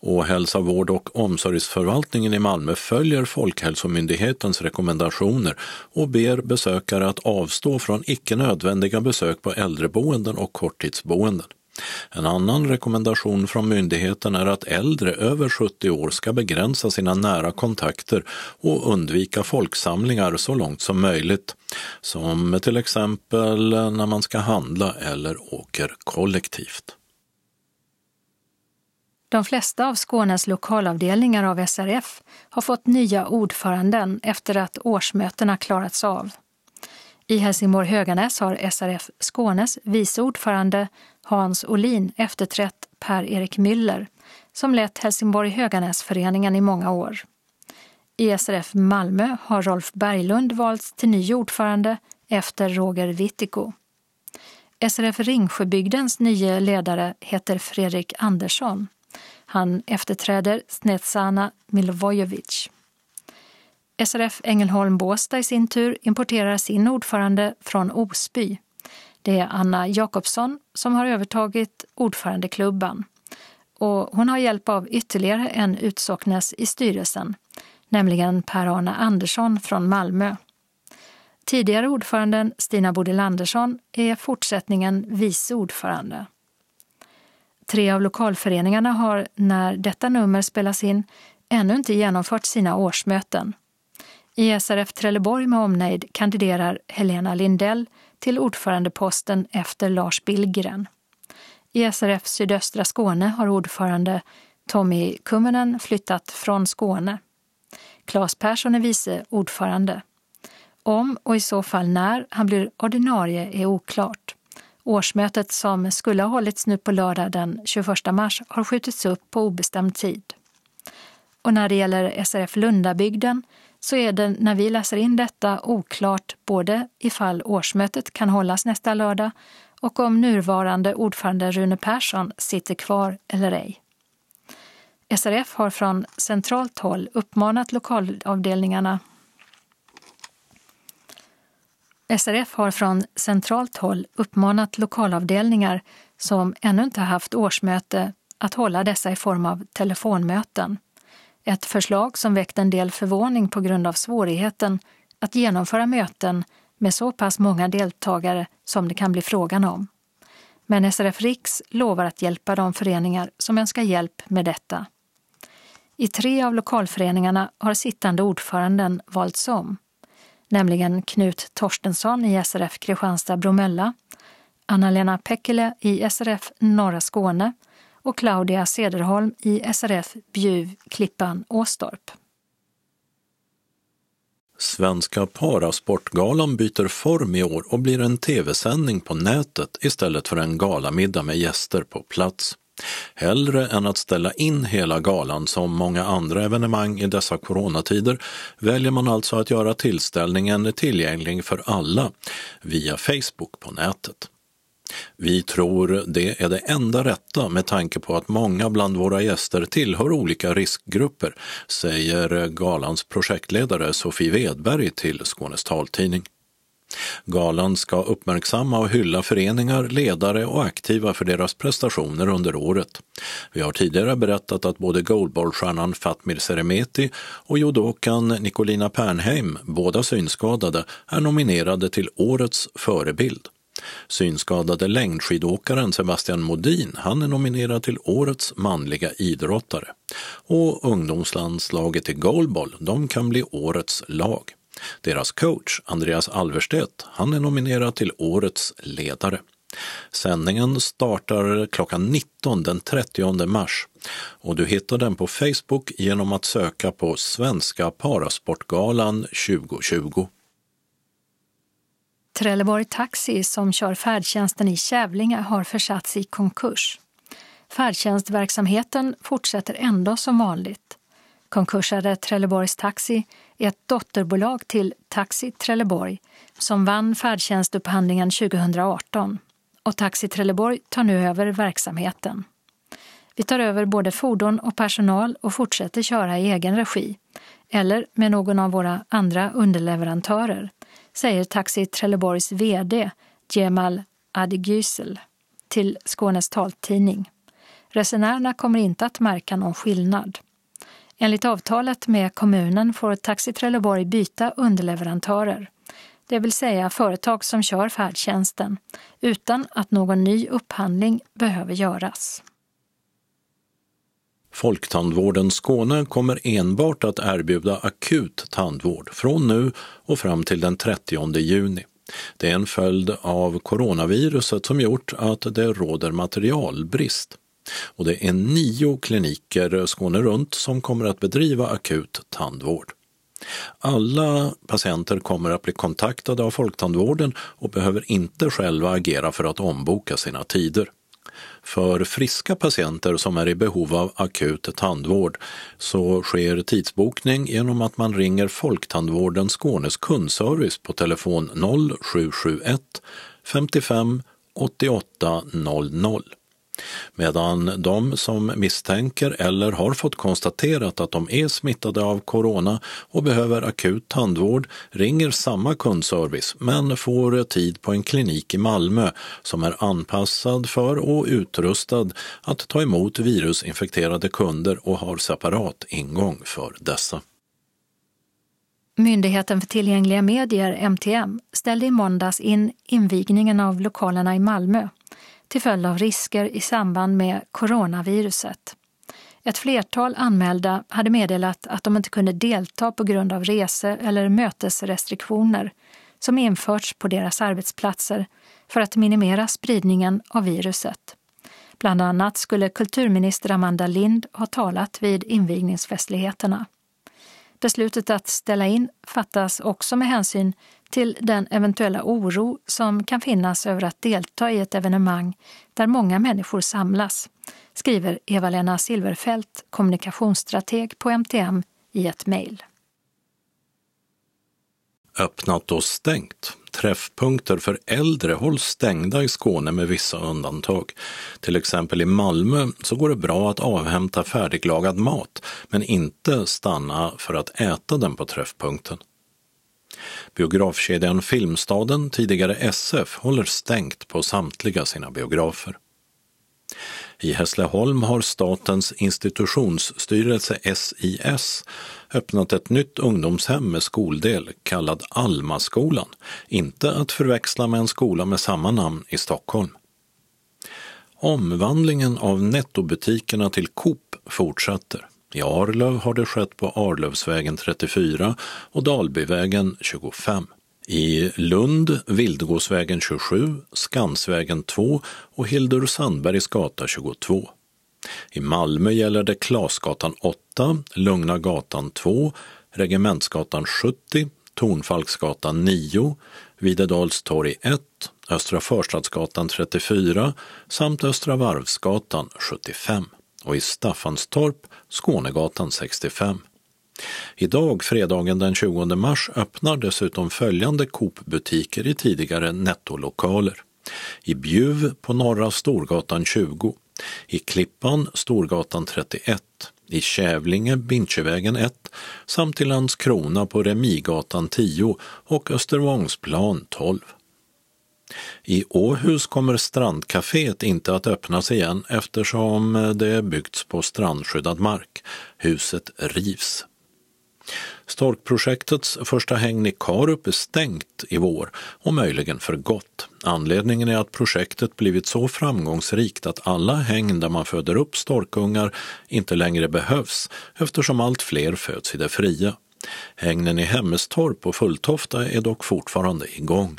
Och Hälsa, vård och omsorgsförvaltningen i Malmö följer Folkhälsomyndighetens rekommendationer och ber besökare att avstå från icke nödvändiga besök på äldreboenden och korttidsboenden. En annan rekommendation från myndigheten är att äldre över 70 år ska begränsa sina nära kontakter och undvika folksamlingar så långt som möjligt, som till exempel när man ska handla eller åker kollektivt. De flesta av Skånes lokalavdelningar av SRF har fått nya ordföranden efter att årsmötena klarats av. I Helsingborg Höganäs har SRF Skånes vice ordförande Hans Olin efterträtt Per-Erik Müller som lett Helsingborg Höganäsföreningen i många år. I SRF Malmö har Rolf Berglund valts till ny ordförande efter Roger Wittiko. SRF Ringsjöbygdens nya ledare heter Fredrik Andersson. Han efterträder Snetsana Milovojevic. SRF Ängelholm Båstad i sin tur importerar sin ordförande från Osby. Det är Anna Jakobsson som har övertagit ordförandeklubban. Och hon har hjälp av ytterligare en utsocknes i styrelsen, nämligen Per-Arne Andersson från Malmö. Tidigare ordföranden Stina Bodil Andersson är fortsättningen vice ordförande. Tre av lokalföreningarna har, när detta nummer spelas in, ännu inte genomfört sina årsmöten. I SRF Trelleborg med omnejd kandiderar Helena Lindell till ordförandeposten efter Lars Billgren. I SRF sydöstra Skåne har ordförande Tommy Kummenen flyttat från Skåne. Claes Persson är vice ordförande. Om och i så fall när han blir ordinarie är oklart. Årsmötet som skulle ha hållits nu på lördag den 21 mars har skjutits upp på obestämd tid. Och när det gäller SRF Lundabygden så är det när vi läser in detta oklart både ifall årsmötet kan hållas nästa lördag och om nuvarande ordförande Rune Persson sitter kvar eller ej. SRF har från centralt håll uppmanat lokalavdelningarna SRF har från centralt håll uppmanat lokalavdelningar som ännu inte haft årsmöte att hålla dessa i form av telefonmöten. Ett förslag som väckt en del förvåning på grund av svårigheten att genomföra möten med så pass många deltagare som det kan bli frågan om. Men SRF Riks lovar att hjälpa de föreningar som önskar hjälp med detta. I tre av lokalföreningarna har sittande ordföranden valts om, nämligen Knut Torstensson i SRF Kristianstad-Bromölla, Anna-Lena Pekkele i SRF Norra Skåne och Claudia Sederholm i SRF Bjuv Klippan Åstorp. Svenska Parasportgalan byter form i år och blir en tv-sändning på nätet istället för en galamiddag med gäster på plats. Hellre än att ställa in hela galan som många andra evenemang i dessa coronatider väljer man alltså att göra tillställningen tillgänglig för alla via Facebook på nätet. Vi tror det är det enda rätta med tanke på att många bland våra gäster tillhör olika riskgrupper, säger galans projektledare Sofie Wedberg till Skånes taltidning. Galan ska uppmärksamma och hylla föreningar, ledare och aktiva för deras prestationer under året. Vi har tidigare berättat att både goalballstjärnan Fatmir Seremeti och judokan Nicolina Pernheim, båda synskadade, är nominerade till Årets förebild. Synskadade längdskidåkaren Sebastian Modin, han är nominerad till Årets manliga idrottare. Och ungdomslandslaget i goalball, de kan bli Årets lag. Deras coach, Andreas Alverstedt, han är nominerad till Årets ledare. Sändningen startar klockan 19 den 30 mars och du hittar den på Facebook genom att söka på Svenska Parasportgalan 2020. Trelleborg Taxi som kör färdtjänsten i Kävlinge har försatts i konkurs. Färdtjänstverksamheten fortsätter ändå som vanligt. Konkursade Trelleborgs Taxi är ett dotterbolag till Taxi Trelleborg som vann färdtjänstupphandlingen 2018 och Taxi Trelleborg tar nu över verksamheten. Vi tar över både fordon och personal och fortsätter köra i egen regi eller med någon av våra andra underleverantörer, säger Taxi Trelleborgs VD Jemal Adigysel till Skånes taltidning. Resenärerna kommer inte att märka någon skillnad. Enligt avtalet med kommunen får Taxi Trelleborg byta underleverantörer, det vill säga företag som kör färdtjänsten, utan att någon ny upphandling behöver göras. Folktandvården Skåne kommer enbart att erbjuda akut tandvård från nu och fram till den 30 juni. Det är en följd av coronaviruset som gjort att det råder materialbrist. Och det är nio kliniker Skåne runt som kommer att bedriva akut tandvård. Alla patienter kommer att bli kontaktade av Folktandvården och behöver inte själva agera för att omboka sina tider. För friska patienter som är i behov av akut tandvård så sker tidsbokning genom att man ringer Folktandvården Skånes kundservice på telefon 0771 55 88 00 medan de som misstänker eller har fått konstaterat att de är smittade av corona och behöver akut tandvård ringer samma kundservice men får tid på en klinik i Malmö som är anpassad för och utrustad att ta emot virusinfekterade kunder och har separat ingång för dessa. Myndigheten för tillgängliga medier, MTM, ställde i måndags in invigningen av lokalerna i Malmö till följd av risker i samband med coronaviruset. Ett flertal anmälda hade meddelat att de inte kunde delta på grund av rese eller mötesrestriktioner, som införts på deras arbetsplatser för att minimera spridningen av viruset. Bland annat skulle kulturminister Amanda Lind ha talat vid invigningsfestligheterna. Beslutet att ställa in fattas också med hänsyn till den eventuella oro som kan finnas över att delta i ett evenemang där många människor samlas, skriver Eva-Lena Silverfelt, kommunikationsstrateg på MTM, i ett mejl. Öppnat och stängt. Träffpunkter för äldre hålls stängda i Skåne med vissa undantag. Till exempel i Malmö så går det bra att avhämta färdiglagad mat men inte stanna för att äta den på träffpunkten. Biografkedjan Filmstaden, tidigare SF, håller stängt på samtliga sina biografer. I Hässleholm har Statens institutionsstyrelse, SIS, öppnat ett nytt ungdomshem med skoldel kallad Almaskolan, inte att förväxla med en skola med samma namn i Stockholm. Omvandlingen av nettobutikerna till Coop fortsätter. I Arlöv har det skett på Arlövsvägen 34 och Dalbyvägen 25. I Lund, Vildgåsvägen 27, Skansvägen 2 och Hildur Sandbergs gata 22. I Malmö gäller det Klasgatan 8, Lugna gatan 2, Regementsgatan 70, Tornfalksgatan 9, Videdalstorg 1, Östra Förstadsgatan 34 samt Östra Varvsgatan 75 och i Staffanstorp Skånegatan 65. Idag, fredagen den 20 mars, öppnar dessutom följande Coop-butiker i tidigare nettolokaler. I Bjuv på Norra Storgatan 20, i Klippan Storgatan 31, i Kävlinge Bintjevägen 1 samt i Landskrona på Remigatan 10 och Östervångsplan 12. I Åhus kommer strandcaféet inte att öppnas igen eftersom det byggts på strandskyddad mark. Huset rivs. Storkprojektets första hägn i Karup är stängt i vår och möjligen för gott. Anledningen är att projektet blivit så framgångsrikt att alla hägn där man föder upp storkungar inte längre behövs eftersom allt fler föds i det fria. Hägnen i Hemmestorp och Fulltofta är dock fortfarande igång.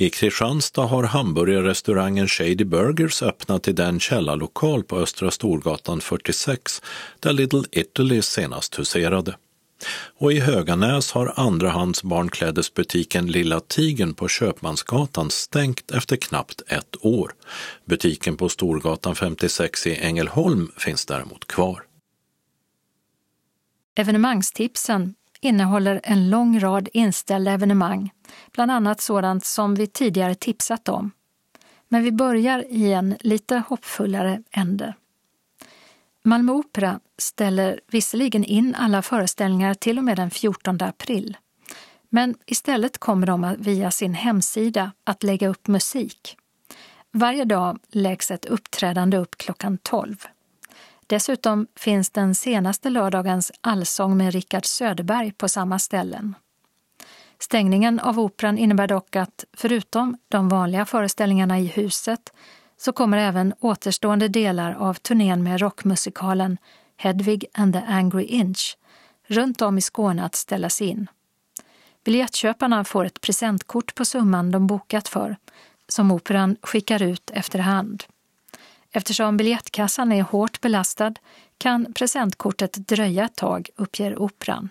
I Kristianstad har hamburgerrestaurangen Shady Burgers öppnat i den källarlokal på Östra Storgatan 46 där Little Italy senast huserade. Och i Höganäs har andrahandsbarnklädesbutiken Lilla Tigen på Köpmansgatan stängt efter knappt ett år. Butiken på Storgatan 56 i Ängelholm finns däremot kvar. Evenemangstipsen innehåller en lång rad inställda evenemang, bland annat sådant som vi tidigare tipsat om. Men vi börjar i en lite hoppfullare ände. Malmö Opera ställer visserligen in alla föreställningar till och med den 14 april. Men istället kommer de via sin hemsida att lägga upp musik. Varje dag läggs ett uppträdande upp klockan 12. Dessutom finns den senaste lördagens allsång med Rickard Söderberg på samma ställen. Stängningen av operan innebär dock att förutom de vanliga föreställningarna i huset så kommer även återstående delar av turnén med rockmusikalen Hedvig and the Angry Inch runt om i Skåne att ställas in. Biljettköparna får ett presentkort på summan de bokat för som operan skickar ut efterhand. Eftersom biljettkassan är hårt belastad kan presentkortet dröja ett tag, uppger Operan.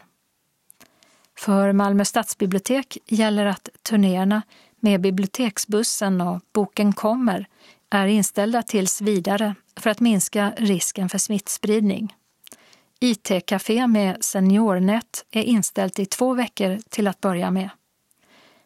För Malmö stadsbibliotek gäller att turnéerna med biblioteksbussen och Boken kommer är inställda tills vidare för att minska risken för smittspridning. IT-café med SeniorNet är inställt i två veckor till att börja med.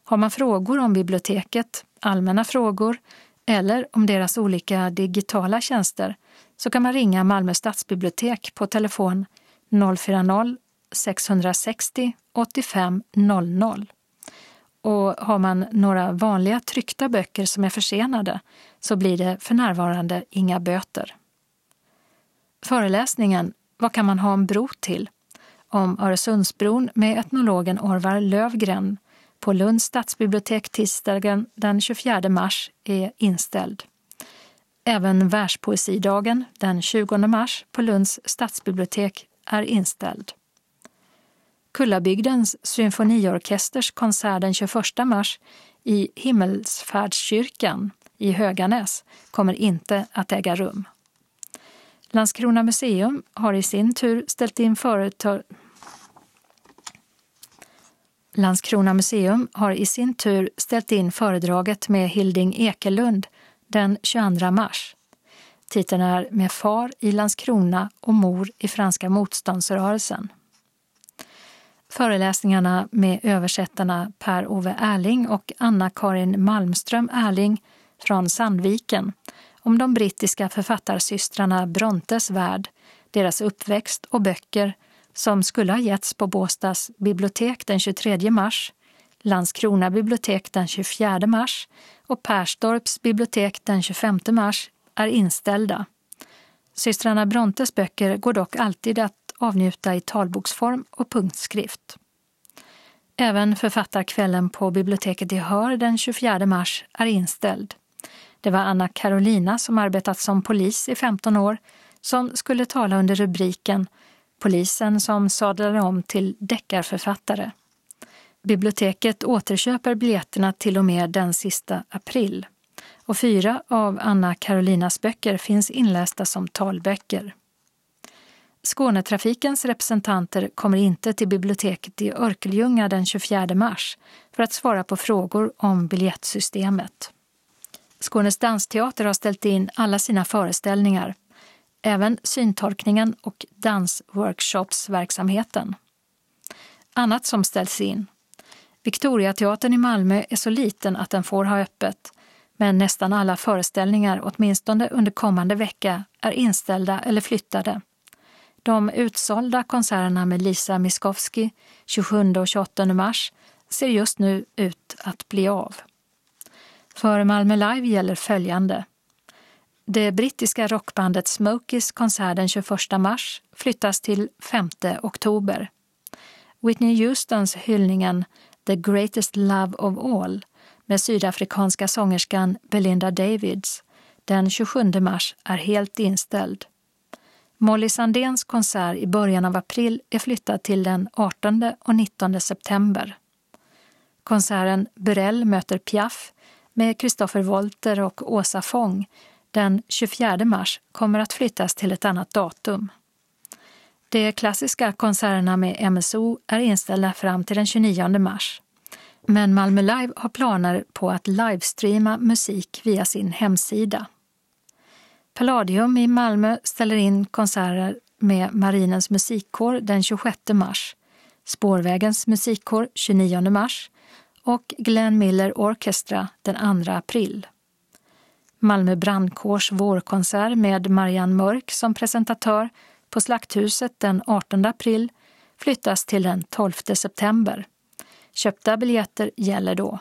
Har man frågor om biblioteket, allmänna frågor eller om deras olika digitala tjänster så kan man ringa Malmö stadsbibliotek på telefon 040-660 85 00. Och har man några vanliga tryckta böcker som är försenade så blir det för närvarande inga böter. Föreläsningen Vad kan man ha en bro till? om Öresundsbron med etnologen Orvar Lövgren på Lunds stadsbibliotek tisdagen den 24 mars är inställd. Även Världspoesidagen den 20 mars på Lunds stadsbibliotek är inställd. Kullabygdens symfoniorkesters konsert den 21 mars i Himmelsfärdskyrkan i Höganäs kommer inte att äga rum. Landskrona museum har i sin tur ställt in företag Landskrona museum har i sin tur ställt in föredraget med Hilding Ekelund den 22 mars. Titeln är Med far i Landskrona och mor i franska motståndsrörelsen. Föreläsningarna med översättarna Per-Ove Erling och Anna-Karin Malmström Erling från Sandviken om de brittiska författarsystrarna Brontes värld, deras uppväxt och böcker som skulle ha getts på Båstads bibliotek den 23 mars, Landskrona bibliotek den 24 mars och Perstorps bibliotek den 25 mars är inställda. Systrarna Brontes böcker går dock alltid att avnjuta i talboksform och punktskrift. Även författarkvällen på biblioteket i Hör den 24 mars är inställd. Det var Anna Carolina som arbetat som polis i 15 år som skulle tala under rubriken Polisen som sadlade om till deckarförfattare. Biblioteket återköper biljetterna till och med den sista april och fyra av Anna Carolinas böcker finns inlästa som talböcker. Skånetrafikens representanter kommer inte till biblioteket i Örkelljunga den 24 mars för att svara på frågor om biljettsystemet. Skånes dansteater har ställt in alla sina föreställningar, även syntolkningen och dansworkshopsverksamheten. Annat som ställs in. Victoriateatern i Malmö är så liten att den får ha öppet, men nästan alla föreställningar, åtminstone under kommande vecka, är inställda eller flyttade. De utsålda konserterna med Lisa Miskovsky 27 och 28 mars ser just nu ut att bli av. För Malmö Live gäller följande. Det brittiska rockbandet Smokies konsert den 21 mars flyttas till 5 oktober. Whitney Houstons hyllningen The Greatest Love of All med sydafrikanska sångerskan Belinda Davids den 27 mars är helt inställd. Molly Sandéns konsert i början av april är flyttad till den 18 och 19 september. Konserten Burell möter Piaf med Christopher Wolter och Åsa Fång den 24 mars kommer att flyttas till ett annat datum. De klassiska konserterna med MSO är inställda fram till den 29 mars. Men Malmö Live har planer på att livestreama musik via sin hemsida. Palladium i Malmö ställer in konserter med Marinens musikkår den 26 mars, Spårvägens musikkår 29 mars och Glenn Miller Orchestra den 2 april. Malmö brandkårs vårkonsert med Marianne Mörk som presentatör på Slakthuset den 18 april flyttas till den 12 september. Köpta biljetter gäller då.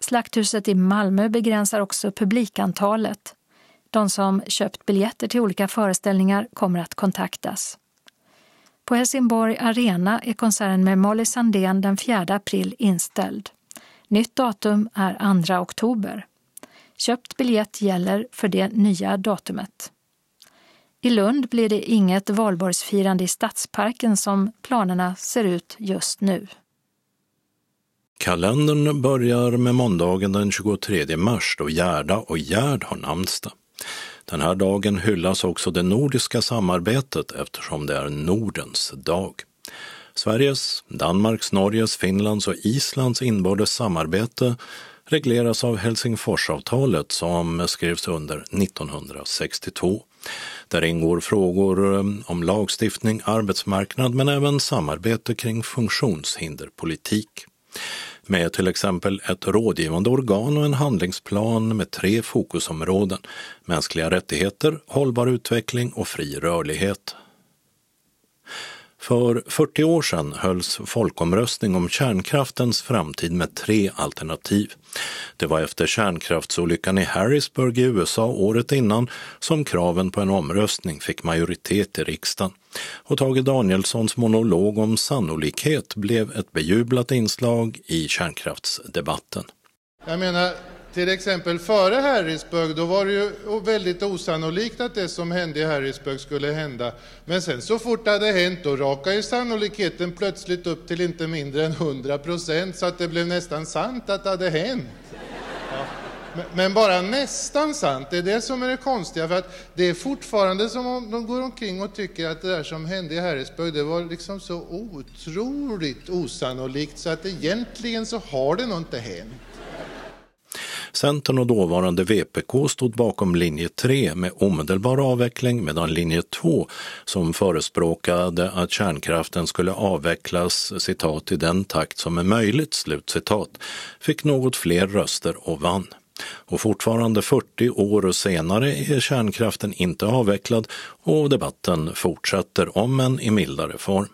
Slakthuset i Malmö begränsar också publikantalet. De som köpt biljetter till olika föreställningar kommer att kontaktas. På Helsingborg Arena är konserten med Molly Sandén den 4 april inställd. Nytt datum är 2 oktober. Köpt biljett gäller för det nya datumet. I Lund blir det inget valborgsfirande i Stadsparken som planerna ser ut just nu. Kalendern börjar med måndagen den 23 mars då Gerda och Gerd har namnsdag. Den här dagen hyllas också det nordiska samarbetet eftersom det är Nordens dag. Sveriges, Danmarks, Norges, Finlands och Islands inbördes samarbete regleras av Helsingforsavtalet som skrevs under 1962. Där ingår frågor eh, om lagstiftning, arbetsmarknad men även samarbete kring funktionshinderpolitik med till exempel ett rådgivande organ och en handlingsplan med tre fokusområden mänskliga rättigheter, hållbar utveckling och fri rörlighet. För 40 år sedan hölls folkomröstning om kärnkraftens framtid med tre alternativ. Det var efter kärnkraftsolyckan i Harrisburg i USA året innan som kraven på en omröstning fick majoritet i riksdagen. Och Tage Danielssons monolog om sannolikhet blev ett bejublat inslag i kärnkraftsdebatten. Jag menar, till exempel före Harrisburg, då var det ju väldigt osannolikt att det som hände i Harrisburg skulle hända. Men sen så fort det hade hänt, då rakade ju sannolikheten plötsligt upp till inte mindre än 100 procent, så att det blev nästan sant att det hade hänt. Ja. Men bara nästan sant, det är det som är det konstiga. För att det är fortfarande som om de går omkring och tycker att det där som hände i Harrisburg, det var liksom så otroligt osannolikt så att egentligen så har det nog inte hänt. Centern och dåvarande VPK stod bakom linje 3 med omedelbar avveckling medan linje 2 som förespråkade att kärnkraften skulle avvecklas citat i den takt som är möjligt slutcitat fick något fler röster och vann. Och fortfarande 40 år senare är kärnkraften inte avvecklad och debatten fortsätter om än i mildare form.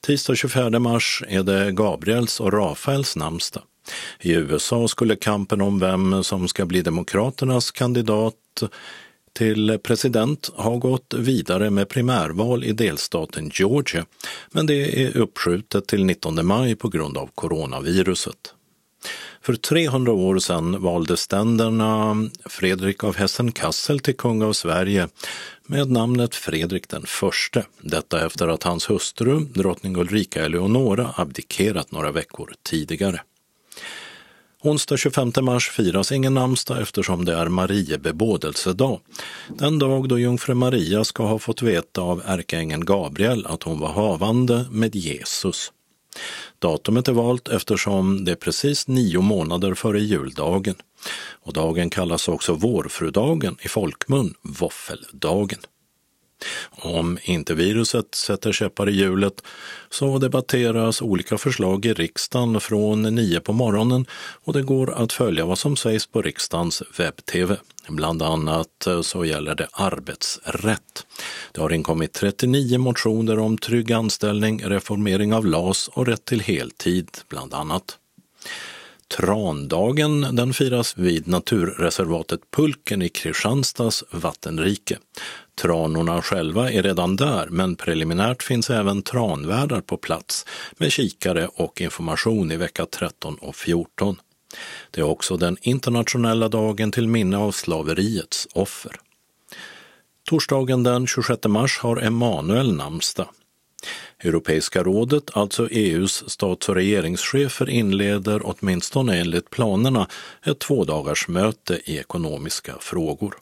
Tisdag 24 mars är det Gabriels och Rafaels namnsdag. I USA skulle kampen om vem som ska bli Demokraternas kandidat till president har gått vidare med primärval i delstaten Georgia, men det är uppskjutet till 19 maj på grund av coronaviruset. För 300 år sedan valde ständerna Fredrik av Hessen-Kassel till kung av Sverige med namnet Fredrik den förste. Detta efter att hans hustru, drottning Ulrika Eleonora, abdikerat några veckor tidigare. Onsdag 25 mars firas ingen namnsdag eftersom det är Mariebebådelsedag. Den dag då jungfru Maria ska ha fått veta av ärkeängeln Gabriel att hon var havande med Jesus. Datumet är valt eftersom det är precis nio månader före juldagen. Och dagen kallas också vårfrudagen, i folkmun våffeldagen. Om inte viruset sätter käppar i hjulet så debatteras olika förslag i riksdagen från nio på morgonen och det går att följa vad som sägs på riksdagens webb-tv. Bland annat eh, så gäller det arbetsrätt. Det har inkommit 39 motioner om trygg anställning, reformering av LAS och rätt till heltid, bland annat. Trandagen den firas vid naturreservatet Pulken i Kristianstads vattenrike. Tranorna själva är redan där, men preliminärt finns även tranvärdar på plats med kikare och information i vecka 13 och 14. Det är också den internationella dagen till minne av slaveriets offer. Torsdagen den 26 mars har Emanuel namnsdag. Europeiska rådet, alltså EUs stats och regeringschefer, inleder åtminstone enligt planerna ett tvådagarsmöte i ekonomiska frågor.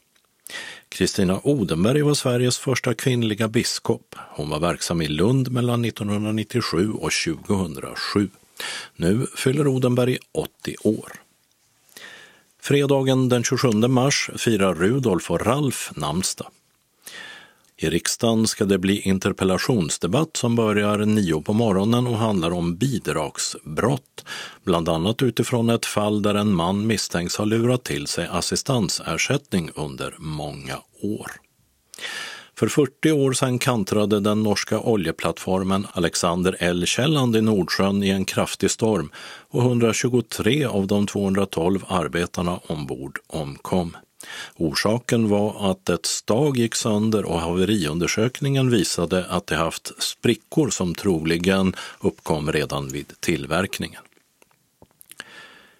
Kristina Odenberg var Sveriges första kvinnliga biskop. Hon var verksam i Lund mellan 1997 och 2007. Nu fyller Odenberg 80 år. Fredagen den 27 mars firar Rudolf och Ralf namnsdag. I riksdagen ska det bli interpellationsdebatt som börjar nio på morgonen och handlar om bidragsbrott. Bland annat utifrån ett fall där en man misstänks ha lurat till sig assistansersättning under många år. För 40 år sedan kantrade den norska oljeplattformen Alexander L. Kielland i Nordsjön i en kraftig storm och 123 av de 212 arbetarna ombord omkom. Orsaken var att ett stag gick sönder och haveriundersökningen visade att det haft sprickor som troligen uppkom redan vid tillverkningen.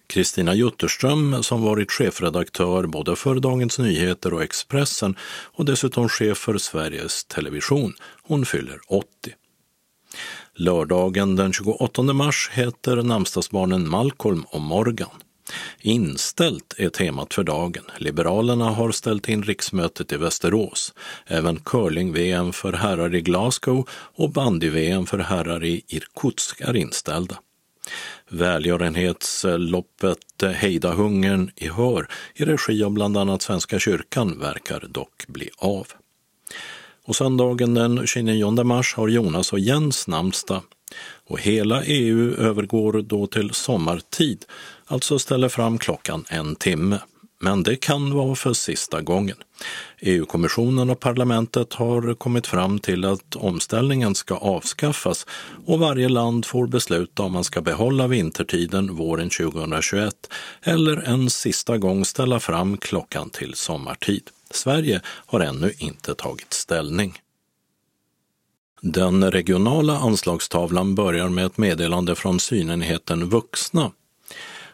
Kristina Jutterström, som varit chefredaktör både för Dagens Nyheter och Expressen och dessutom chef för Sveriges Television, hon fyller 80. Lördagen den 28 mars heter namnsdagsbarnen Malcolm och Morgan. Inställt är temat för dagen. Liberalerna har ställt in riksmötet i Västerås. Även curling-VM för herrar i Glasgow och bandy-VM för herrar i Irkutsk är inställda. Välgörenhetsloppet Hejda hungern i Hör i regi av bland annat Svenska kyrkan verkar dock bli av. Och söndagen den 29 mars har Jonas och Jens namnsdag och hela EU övergår då till sommartid alltså ställer fram klockan en timme. Men det kan vara för sista gången. EU-kommissionen och parlamentet har kommit fram till att omställningen ska avskaffas och varje land får besluta om man ska behålla vintertiden våren 2021 eller en sista gång ställa fram klockan till sommartid. Sverige har ännu inte tagit ställning. Den regionala anslagstavlan börjar med ett meddelande från synenheten Vuxna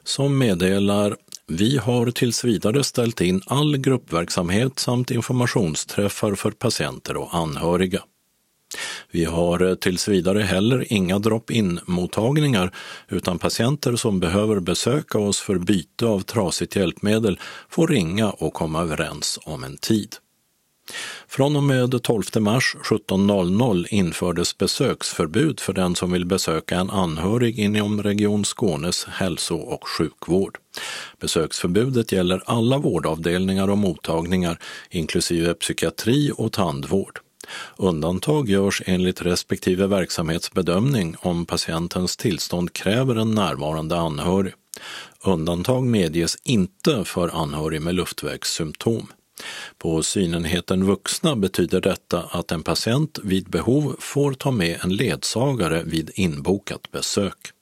som meddelar Vi har tills vidare ställt in all gruppverksamhet samt informationsträffar för patienter och anhöriga. Vi har eh, tills vidare heller inga drop-in-mottagningar utan patienter som behöver besöka oss för byte av trasigt hjälpmedel får ringa och komma överens om en tid. Från och med 12 mars 17.00 infördes besöksförbud för den som vill besöka en anhörig inom Region Skånes hälso och sjukvård. Besöksförbudet gäller alla vårdavdelningar och mottagningar, inklusive psykiatri och tandvård. Undantag görs enligt respektive verksamhetsbedömning om patientens tillstånd kräver en närvarande anhörig. Undantag medges inte för anhörig med luftvägssymptom. På synenheten vuxna betyder detta att en patient vid behov får ta med en ledsagare vid inbokat besök.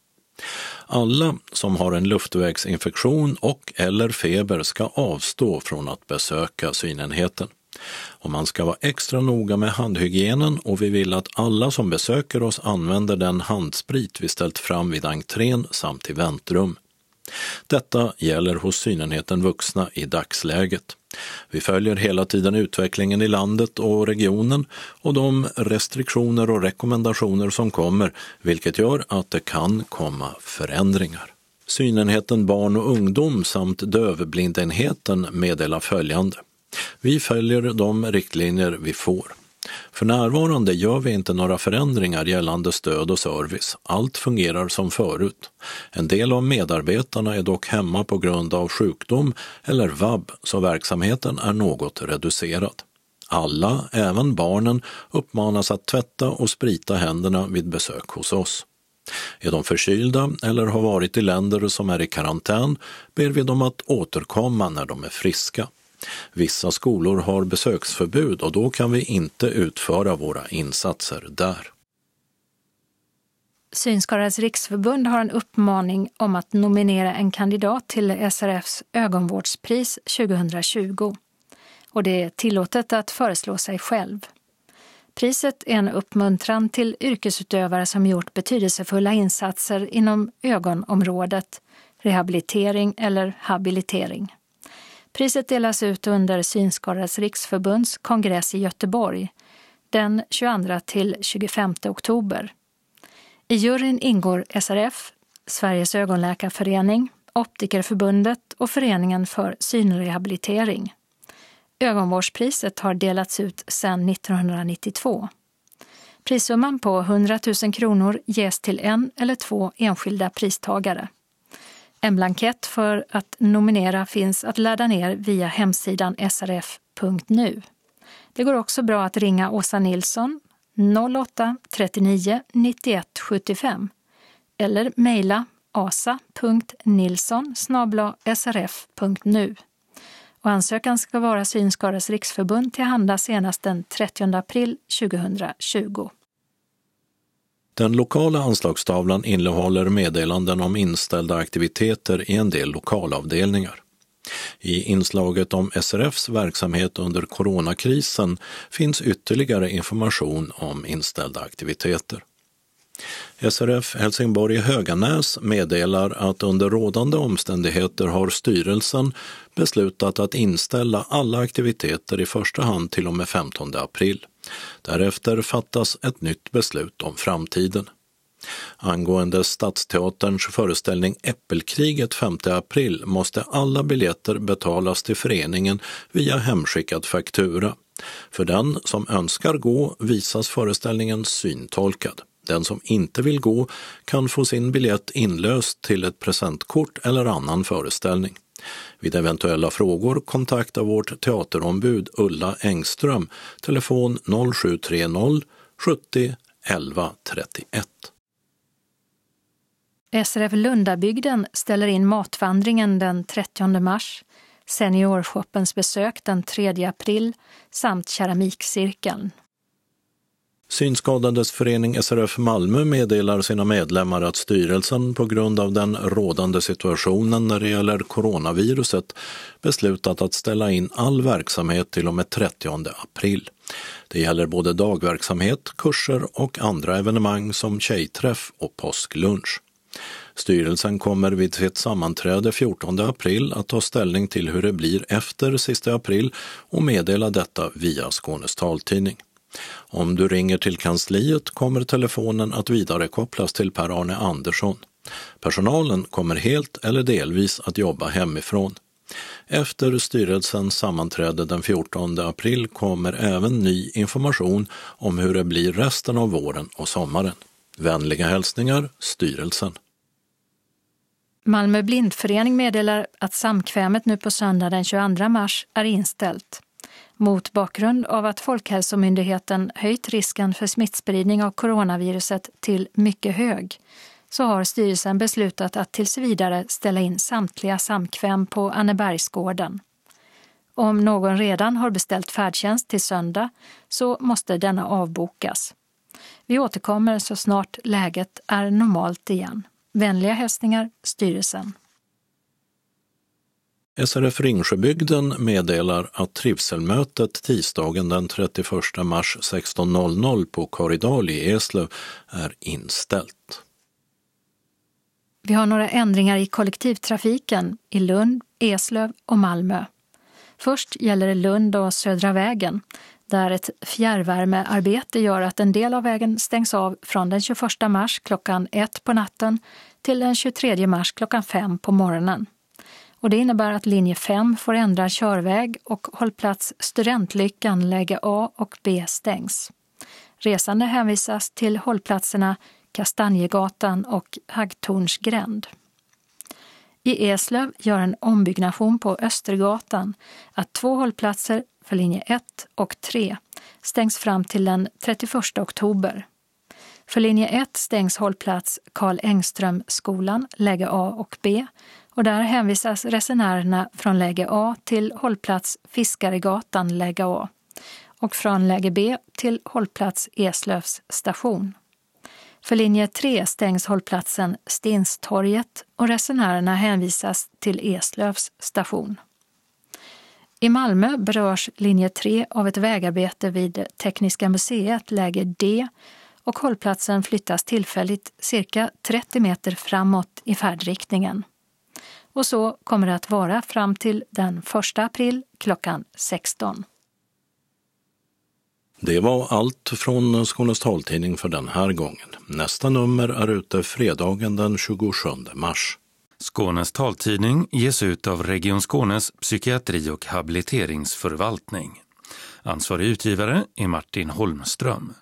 Alla som har en luftvägsinfektion och eller feber ska avstå från att besöka synenheten. Och man ska vara extra noga med handhygienen och vi vill att alla som besöker oss använder den handsprit vi ställt fram vid entrén samt i väntrum. Detta gäller hos synenheten vuxna i dagsläget. Vi följer hela tiden utvecklingen i landet och regionen och de restriktioner och rekommendationer som kommer, vilket gör att det kan komma förändringar. Synenheten barn och ungdom samt dövblindenheten meddelar följande. Vi följer de riktlinjer vi får. För närvarande gör vi inte några förändringar gällande stöd och service. Allt fungerar som förut. En del av medarbetarna är dock hemma på grund av sjukdom eller vab, så verksamheten är något reducerad. Alla, även barnen, uppmanas att tvätta och sprita händerna vid besök hos oss. Är de förkylda eller har varit i länder som är i karantän ber vi dem att återkomma när de är friska. Vissa skolor har besöksförbud och då kan vi inte utföra våra insatser där. Synskadades riksförbund har en uppmaning om att nominera en kandidat till SRFs ögonvårdspris 2020. Och det är tillåtet att föreslå sig själv. Priset är en uppmuntran till yrkesutövare som gjort betydelsefulla insatser inom ögonområdet, rehabilitering eller habilitering. Priset delas ut under Synskadades riksförbunds kongress i Göteborg den 22 till 25 oktober. I juryn ingår SRF, Sveriges ögonläkarförening, Optikerförbundet och Föreningen för synrehabilitering. Ögonvårdspriset har delats ut sedan 1992. Prissumman på 100 000 kronor ges till en eller två enskilda pristagare. En blankett för att nominera finns att ladda ner via hemsidan srf.nu. Det går också bra att ringa Åsa Nilsson 08-39 91 75 eller mejla asa.nilsson srf.nu. Och ansökan ska vara Synskadades riksförbund tillhanda senast den 30 april 2020. Den lokala anslagstavlan innehåller meddelanden om inställda aktiviteter i en del lokalavdelningar. I inslaget om SRFs verksamhet under coronakrisen finns ytterligare information om inställda aktiviteter. SRF Helsingborg Höganäs meddelar att under rådande omständigheter har styrelsen beslutat att inställa alla aktiviteter i första hand till och med 15 april. Därefter fattas ett nytt beslut om framtiden. Angående Stadsteaterns föreställning Äppelkriget 5 april måste alla biljetter betalas till föreningen via hemskickad faktura. För den som önskar gå visas föreställningen syntolkad. Den som inte vill gå kan få sin biljett inlöst till ett presentkort eller annan föreställning. Vid eventuella frågor kontakta vårt teaterombud Ulla Engström, telefon 0730 70 11 31. SRF Lundabygden ställer in matvandringen den 30 mars, Seniorshoppens besök den 3 april samt keramikcirkeln. Synskadades förening SRF Malmö meddelar sina medlemmar att styrelsen på grund av den rådande situationen när det gäller coronaviruset beslutat att ställa in all verksamhet till och med 30 april. Det gäller både dagverksamhet, kurser och andra evenemang som tjejträff och påsklunch. Styrelsen kommer vid sitt sammanträde 14 april att ta ställning till hur det blir efter sista april och meddela detta via Skånes taltidning. Om du ringer till kansliet kommer telefonen att vidarekopplas till Per-Arne Andersson. Personalen kommer helt eller delvis att jobba hemifrån. Efter styrelsens sammanträde den 14 april kommer även ny information om hur det blir resten av våren och sommaren. Vänliga hälsningar, styrelsen. Malmö blindförening meddelar att samkvämet nu på söndag den 22 mars är inställt. Mot bakgrund av att Folkhälsomyndigheten höjt risken för smittspridning av coronaviruset till mycket hög så har styrelsen beslutat att tills vidare ställa in samtliga samkväm på Annebergsgården. Om någon redan har beställt färdtjänst till söndag så måste denna avbokas. Vi återkommer så snart läget är normalt igen. Vänliga hälsningar, styrelsen. SRF Ringsjöbygden meddelar att trivselmötet tisdagen den 31 mars 16.00 på Korridal i Eslöv är inställt. Vi har några ändringar i kollektivtrafiken i Lund, Eslöv och Malmö. Först gäller det Lund och Södra vägen där ett fjärrvärmearbete gör att en del av vägen stängs av från den 21 mars klockan ett på natten till den 23 mars klockan fem på morgonen. Och det innebär att linje 5 får ändra körväg och hållplats Studentlyckan läge A och B stängs. Resande hänvisas till hållplatserna Kastanjegatan och Haggtorns gränd. I Eslöv gör en ombyggnation på Östergatan att två hållplatser för linje 1 och 3 stängs fram till den 31 oktober. För linje 1 stängs hållplats Karl Engström-skolan, läge A och B och där hänvisas resenärerna från läge A till hållplats Fiskaregatan, läge A och från läge B till hållplats Eslövs station. För linje 3 stängs hållplatsen Stenstorget och resenärerna hänvisas till Eslövs station. I Malmö berörs linje 3 av ett vägarbete vid Tekniska museet, läge D, och hållplatsen flyttas tillfälligt cirka 30 meter framåt i färdriktningen. Och så kommer det att vara fram till den 1 april klockan 16. Det var allt från Skånes taltidning för den här gången. Nästa nummer är ute fredagen den 27 mars. Skånes taltidning ges ut av Region Skånes psykiatri och habiliteringsförvaltning. Ansvarig utgivare är Martin Holmström.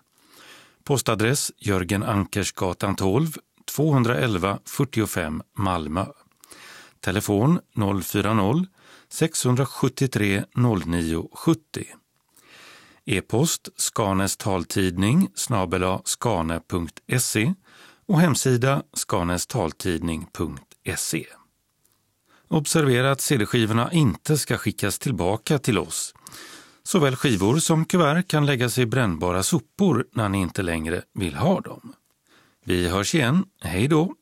Postadress Jörgen Ankersgatan 12, 211 45 Malmö. Telefon 040-673 0970. E-post Skanes taltidning snabela skane.se och hemsida skanestaltidning.se. Observera att cd-skivorna inte ska skickas tillbaka till oss. Såväl skivor som kuvert kan läggas i brännbara sopor när ni inte längre vill ha dem. Vi hörs igen. Hej då!